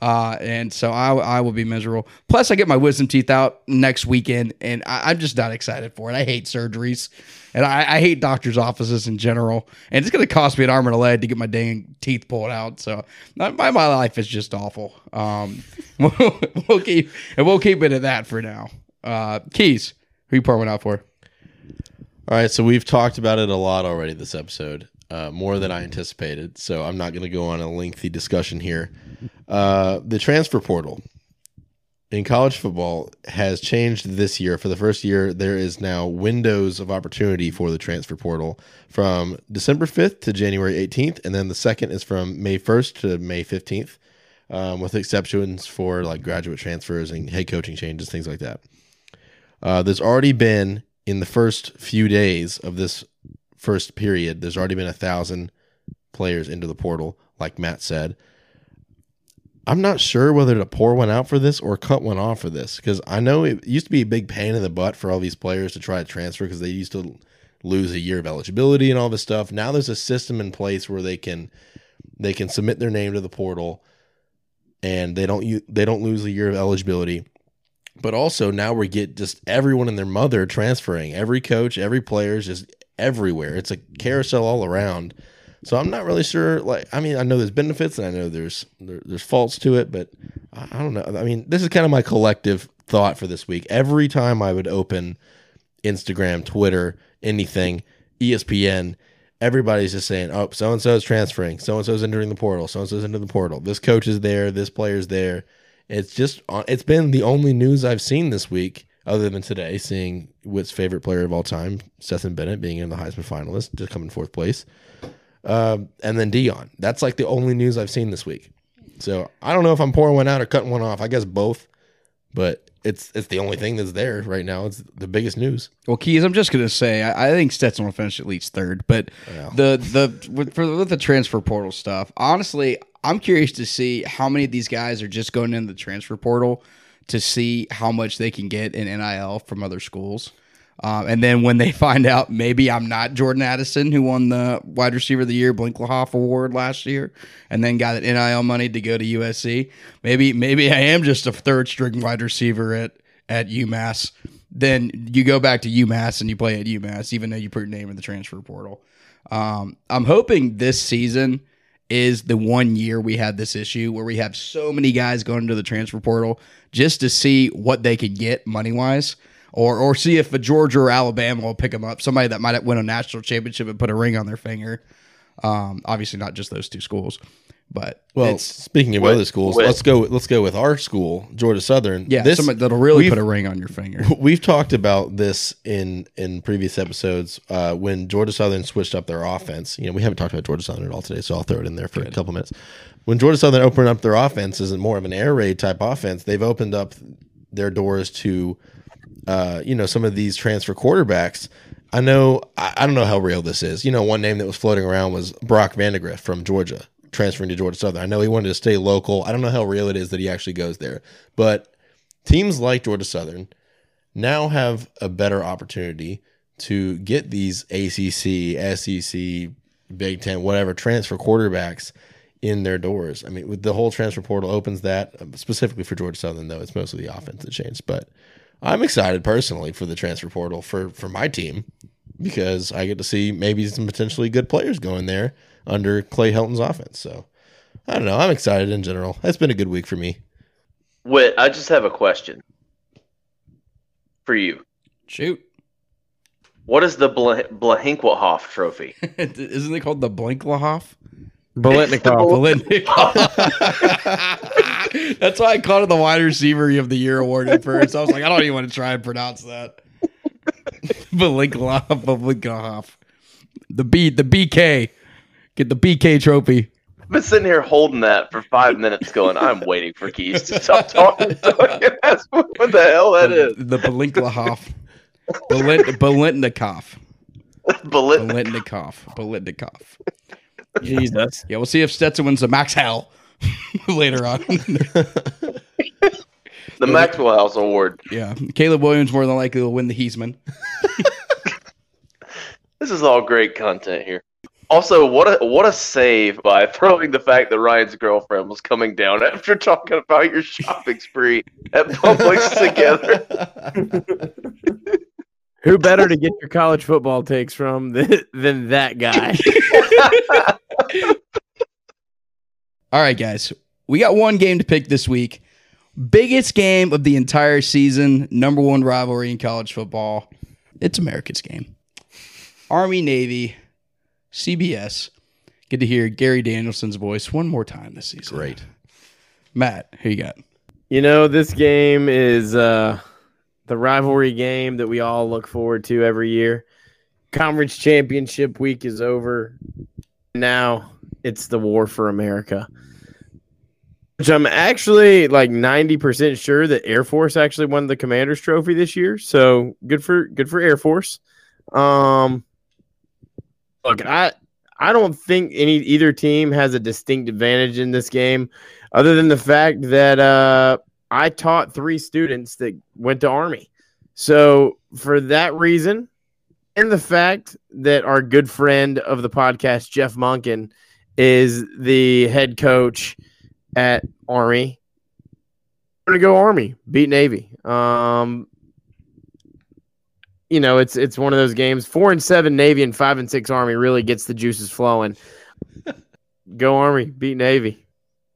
Uh, and so I, I will be miserable. Plus, I get my wisdom teeth out next weekend, and I, I'm just not excited for it. I hate surgeries, and I, I hate doctors' offices in general. And it's going to cost me an arm and a leg to get my dang teeth pulled out. So my, my my life is just awful. Um, we'll, we'll keep and we'll keep it at that for now. Uh, Keas, who you pouring one out for? All right, so we've talked about it a lot already this episode, uh, more than I anticipated. So I'm not going to go on a lengthy discussion here. Uh, the transfer portal in college football has changed this year. For the first year, there is now windows of opportunity for the transfer portal from December 5th to January 18th, and then the second is from May 1st to May 15th, um, with exceptions for like graduate transfers and head coaching changes, things like that. Uh, there's already been in the first few days of this first period, there's already been a thousand players into the portal, like Matt said. I'm not sure whether to pour one out for this or cut one off for this because I know it used to be a big pain in the butt for all these players to try to transfer because they used to lose a year of eligibility and all this stuff. Now there's a system in place where they can they can submit their name to the portal and they don't they don't lose a year of eligibility. But also now we get just everyone and their mother transferring. Every coach, every player is just everywhere. It's a carousel all around. So I'm not really sure. Like, I mean, I know there's benefits and I know there's there, there's faults to it, but I, don't know. I mean, this is kind of my collective thought for this week. Every time I would open Instagram, Twitter, anything, ESPN, everybody's just saying, "Oh, so and so is transferring. So and so is entering the portal. So and so is into the portal. This coach is there. This player's there." It's just uh, it's been the only news I've seen this week, other than today, seeing Whit's favorite player of all time, Stetson Bennett, being in the Heisman finalist, just coming fourth place, um, and then Deion. That's like the only news I've seen this week. So I don't know if I'm pouring one out or cutting one off. I guess both, but it's it's the only thing that's there right now. It's the biggest news. Well, Keas, I'm just gonna say I, I think Stetson will finish at least third, but Yeah. the the with, for with the transfer portal stuff, honestly, I'm curious to see how many of these guys are just going in the transfer portal to see how much they can get in NIL from other schools. Um, and then when they find out maybe I'm not Jordan Addison, who won the wide receiver of the year Blinklahoff award last year, and then got NIL money to go to USC. Maybe maybe I am just a third string wide receiver at at UMass. Then you go back to UMass and you play at UMass, even though you put your name in the transfer portal. Um, I'm hoping this season is the one year we had this issue where we have so many guys going into the transfer portal just to see what they could get money wise, or or see if a Georgia or Alabama will pick them up. Somebody that might win a national championship and put a ring on their finger. Um, obviously not just those two schools, but Well, it's speaking of Whit- other schools, Whit. let's go. Let's go with our school, Georgia Southern. yeah, this somebody that'll really put a ring on your finger. We've talked about this in in previous episodes uh, when Georgia Southern switched up their offense. You know, we haven't talked about Georgia Southern at all today, so I'll throw it in there for a couple minutes. When Georgia Southern opened up their offense as more of an air raid type offense, they've opened up their doors to uh, you know some of these transfer quarterbacks. I know I, I don't know how real this is. You know, one name that was floating around was Brock Vandagriff from Georgia, transferring to Georgia Southern. I know he wanted to stay local. I don't know how real it is that he actually goes there, but teams like Georgia Southern now have a better opportunity to get these ACC, SEC, Big Ten, whatever transfer quarterbacks in their doors. I mean, with the whole transfer portal opens that um, specifically for Georgia Southern, though it's mostly the offense that changed. But I'm excited personally for the transfer portal for for my team because I get to see maybe some potentially good players going there under Clay Helton's offense. So I don't know. I'm excited in general. It's been a good week for me. Wait, I just have a question for you. Shoot, What is the Blah- Blahinkwahoff trophy? isn't it called the Blinklahoff? Biletnikoff. Biletnikoff. That's why I called it the wide receiver of the year award at first. I was like, I don't even want to try and pronounce that. Blinklahoff, Blinklahoff. The B, the BK. Get the BK trophy. I've been sitting here holding that for five minutes, going, "I'm waiting for Keas to stop talking." So I can what the hell that is. The Blinklahoff. Bolit, Biletnikoff. Bolit- Biletnikoff. Biletnikoff. Jesus. Yeah, we'll see if Stetson wins the Max Hell later on. The Maxwell House Award. yeah, Caleb Williams more than likely will win the Heisman. This is all great content here. Also, what a what a save by throwing the fact that Ryan's girlfriend was coming down after talking about your shopping spree at Publix together. Who better to get your college football takes from than, than that guy? All right, guys. We got one game to pick this week. Biggest game of the entire season, number one rivalry in college football. It's America's game. Army Navy, CBS. Get to hear Gary Danielson's voice one more time this season. Great. Matt, who you got? You know, this game is uh, the rivalry game that we all look forward to every year. Conference championship week is over. Now it's the war for America. Which I'm actually like 90% sure that Air Force actually won the commander's trophy this year. So good for good for Air Force. Um look, I I don't think any either team has a distinct advantage in this game other than the fact that uh, I taught three students that went to Army. So, for that reason, and the fact that our good friend of the podcast, Jeff Monken, is the head coach at Army, going to go Army, beat Navy. Um, you know, it's it's one of those games. Four and seven Navy and five and six Army really gets the juices flowing. go Army, beat Navy.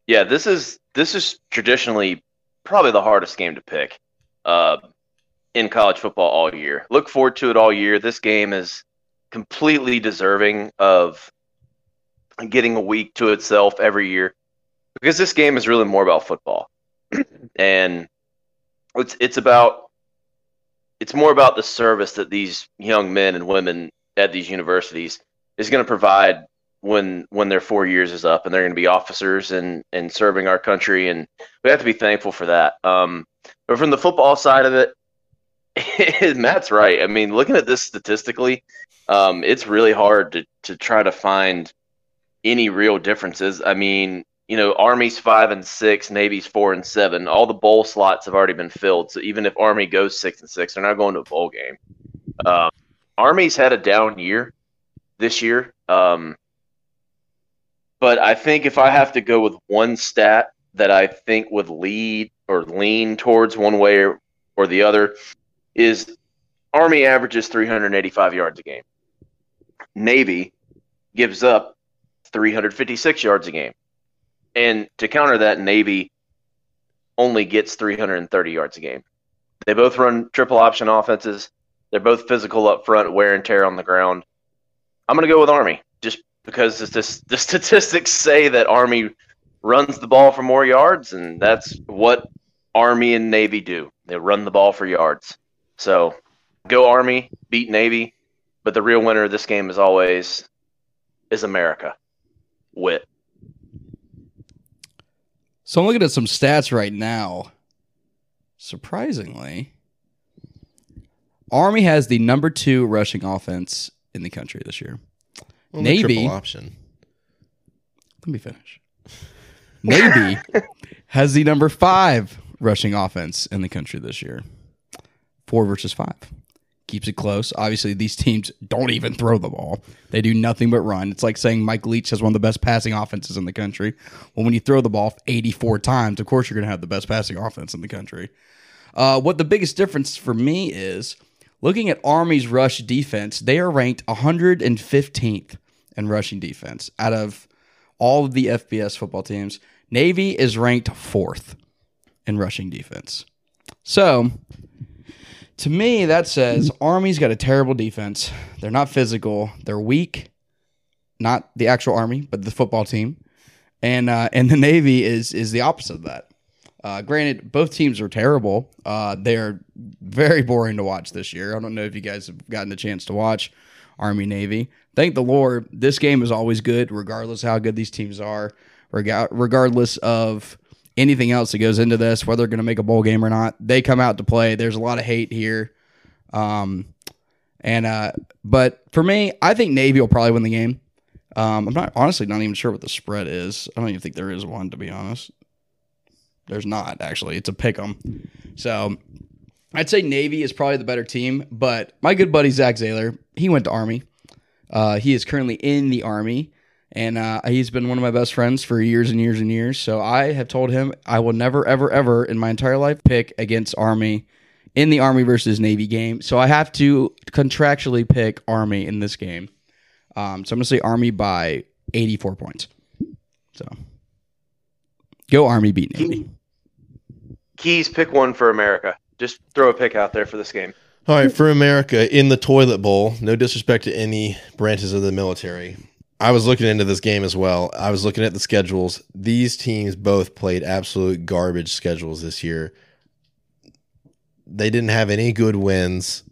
Yeah, this is this is traditionally probably the hardest game to pick uh, in college football all year. Look forward to it all year. This game is completely deserving of getting a week to itself every year because this game is really more about football, and it's it's about it's more about the service that these young men and women at these universities is going to provide when when their four years is up and they're going to be officers and and serving our country and we have to be thankful for that. Um, but from the football side of it matt's right. I mean looking at this statistically um, it's really hard to to try to find any real differences. I mean you know army's five and six navy's four and seven all the bowl slots have already been filled so even if army goes six and six they're not going to a bowl game um, army's had a down year this year um, but I think if I have to go with one stat that I think would lead or lean towards one way or, or the other is Army averages 385 yards a game. Navy gives up 356 yards a game. And to counter that, Navy only gets 330 yards a game. They both run triple option offenses. They're both physical up front, wear and tear on the ground. I'm going to go with Army just because this, the statistics say that Army runs the ball for more yards, and that's what Army and Navy do. They run the ball for yards. So go Army, beat Navy, but the real winner of this game is always is America. Whit. So I'm looking at some stats right now. Surprisingly, Army has the number two rushing offense in the country this year. Well, Navy- option. Let me finish. Navy has the number five rushing offense in the country this year. Four versus five. Keeps it close. Obviously, these teams don't even throw the ball. They do nothing but run. It's like saying Mike Leach has one of the best passing offenses in the country. Well, when you throw the ball 84 times, of course you're going to have the best passing offense in the country. Uh, what the biggest difference for me is looking at Army's rush defense, they are ranked 115th in rushing defense out of all of the FBS football teams. Navy is ranked fourth in rushing defense. So, to me, that says Army's got a terrible defense. They're not physical. They're weak. Not the actual Army, but the football team. And uh, and the Navy is is the opposite of that. Uh, granted, both teams are terrible. Uh, they're very boring to watch this year. I don't know if you guys have gotten a chance to watch Army Navy. Thank the Lord, this game is always good, regardless how good these teams are, regardless of anything else that goes into this, whether they're going to make a bowl game or not. They come out to play. There's a lot of hate here. Um, and uh, but for me, I think Navy will probably win the game. Um, I'm not honestly not even sure what the spread is. I don't even think there is one to be honest. There's not actually. It's a pick 'em. So I'd say Navy is probably the better team, but my good buddy Zach Zaylor, he went to Army. Uh, he is currently in the Army, and uh, he's been one of my best friends for years and years and years. So I have told him I will never, ever, ever in my entire life pick against Army in the Army versus Navy game. So I have to contractually pick Army in this game. Um, so I'm going to say Army by 84 points. So go Army beat Navy. Keas, pick one for America. Just throw a pick out there for this game. All right, for America in the toilet bowl, no disrespect to any branches of the military. I was looking into this game as well. I was looking at the schedules. These teams both played absolute garbage schedules this year. They didn't have any good wins.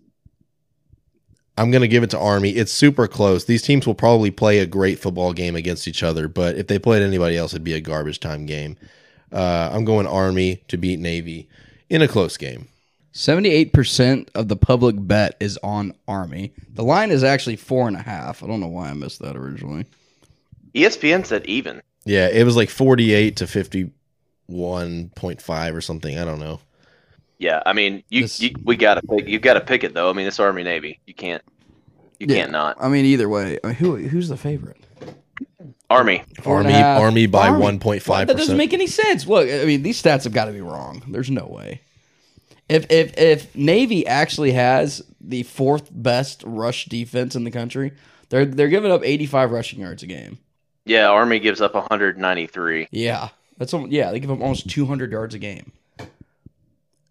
I'm going to give it to Army. It's super close. These teams will probably play a great football game against each other, but if they played anybody else, it'd be a garbage time game. Uh, I'm going Army to beat Navy in a close game. 78% of the public bet is on Army. The line is actually four and a half. I don't know why I missed that originally. ESPN said even. Yeah, it was like 48 to 51.5 or something. I don't know. Yeah, I mean, you, This- you we gotta pick. You gotta pick it though. I mean, it's Army Navy. You can't. You Yeah. can't not. I mean, either way, I mean, who who's the favorite? Army. Four and a Army. Army by 1.5%. That doesn't make any sense. Look, I mean, these stats have got to be wrong. There's no way. If if if Navy actually has the fourth best rush defense in the country, they're they're giving up 85 rushing yards a game. Yeah, Army gives up 193. Yeah, that's al- yeah. They give up almost 200 yards a game.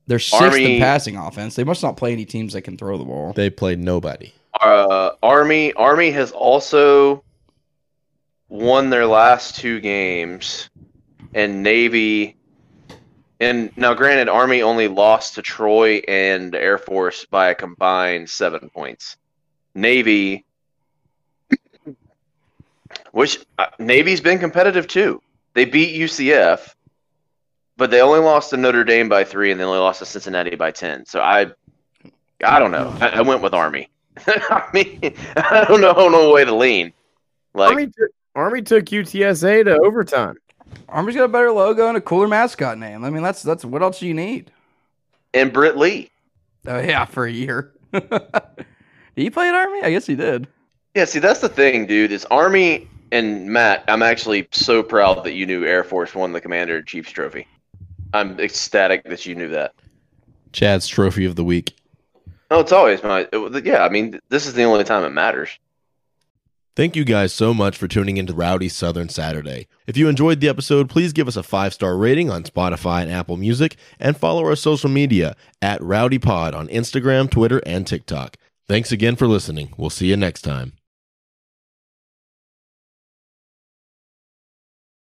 They're sixth Army- in passing offense. They must not play any teams that can throw the ball. they play nobody. Uh, Army Army has also won their last two games, and Navy. And now, granted, Army only lost to Troy and Air Force by a combined seven points. Navy, which uh, Navy's been competitive too. They beat UCF, but they only lost to Notre Dame by three, and they only lost to Cincinnati by ten. So I, I don't know. I, I went with Army. I mean, I don't know no way to lean. Like Army, took, Army took UTSA to overtime. Army's got a better logo and a cooler mascot name. I mean, that's that's what else do you need? and Britt Lee. Oh yeah, for a year. did he play at Army? I guess he did. Yeah, see that's the thing, dude. Is Army and Matt. I'm actually so proud that you knew Air Force won the Commander in Chiefs trophy. I'm ecstatic that you knew that. Chad's trophy of the week. Oh, it's always my. It, yeah, I mean, this is the only time it matters. Thank you guys so much for tuning into Rowdy Southern Saturday. If you enjoyed the episode, please give us a five star rating on Spotify and Apple Music, and follow our social media at Rowdy Pod on Instagram, Twitter, and TikTok. Thanks again for listening. We'll see you next time.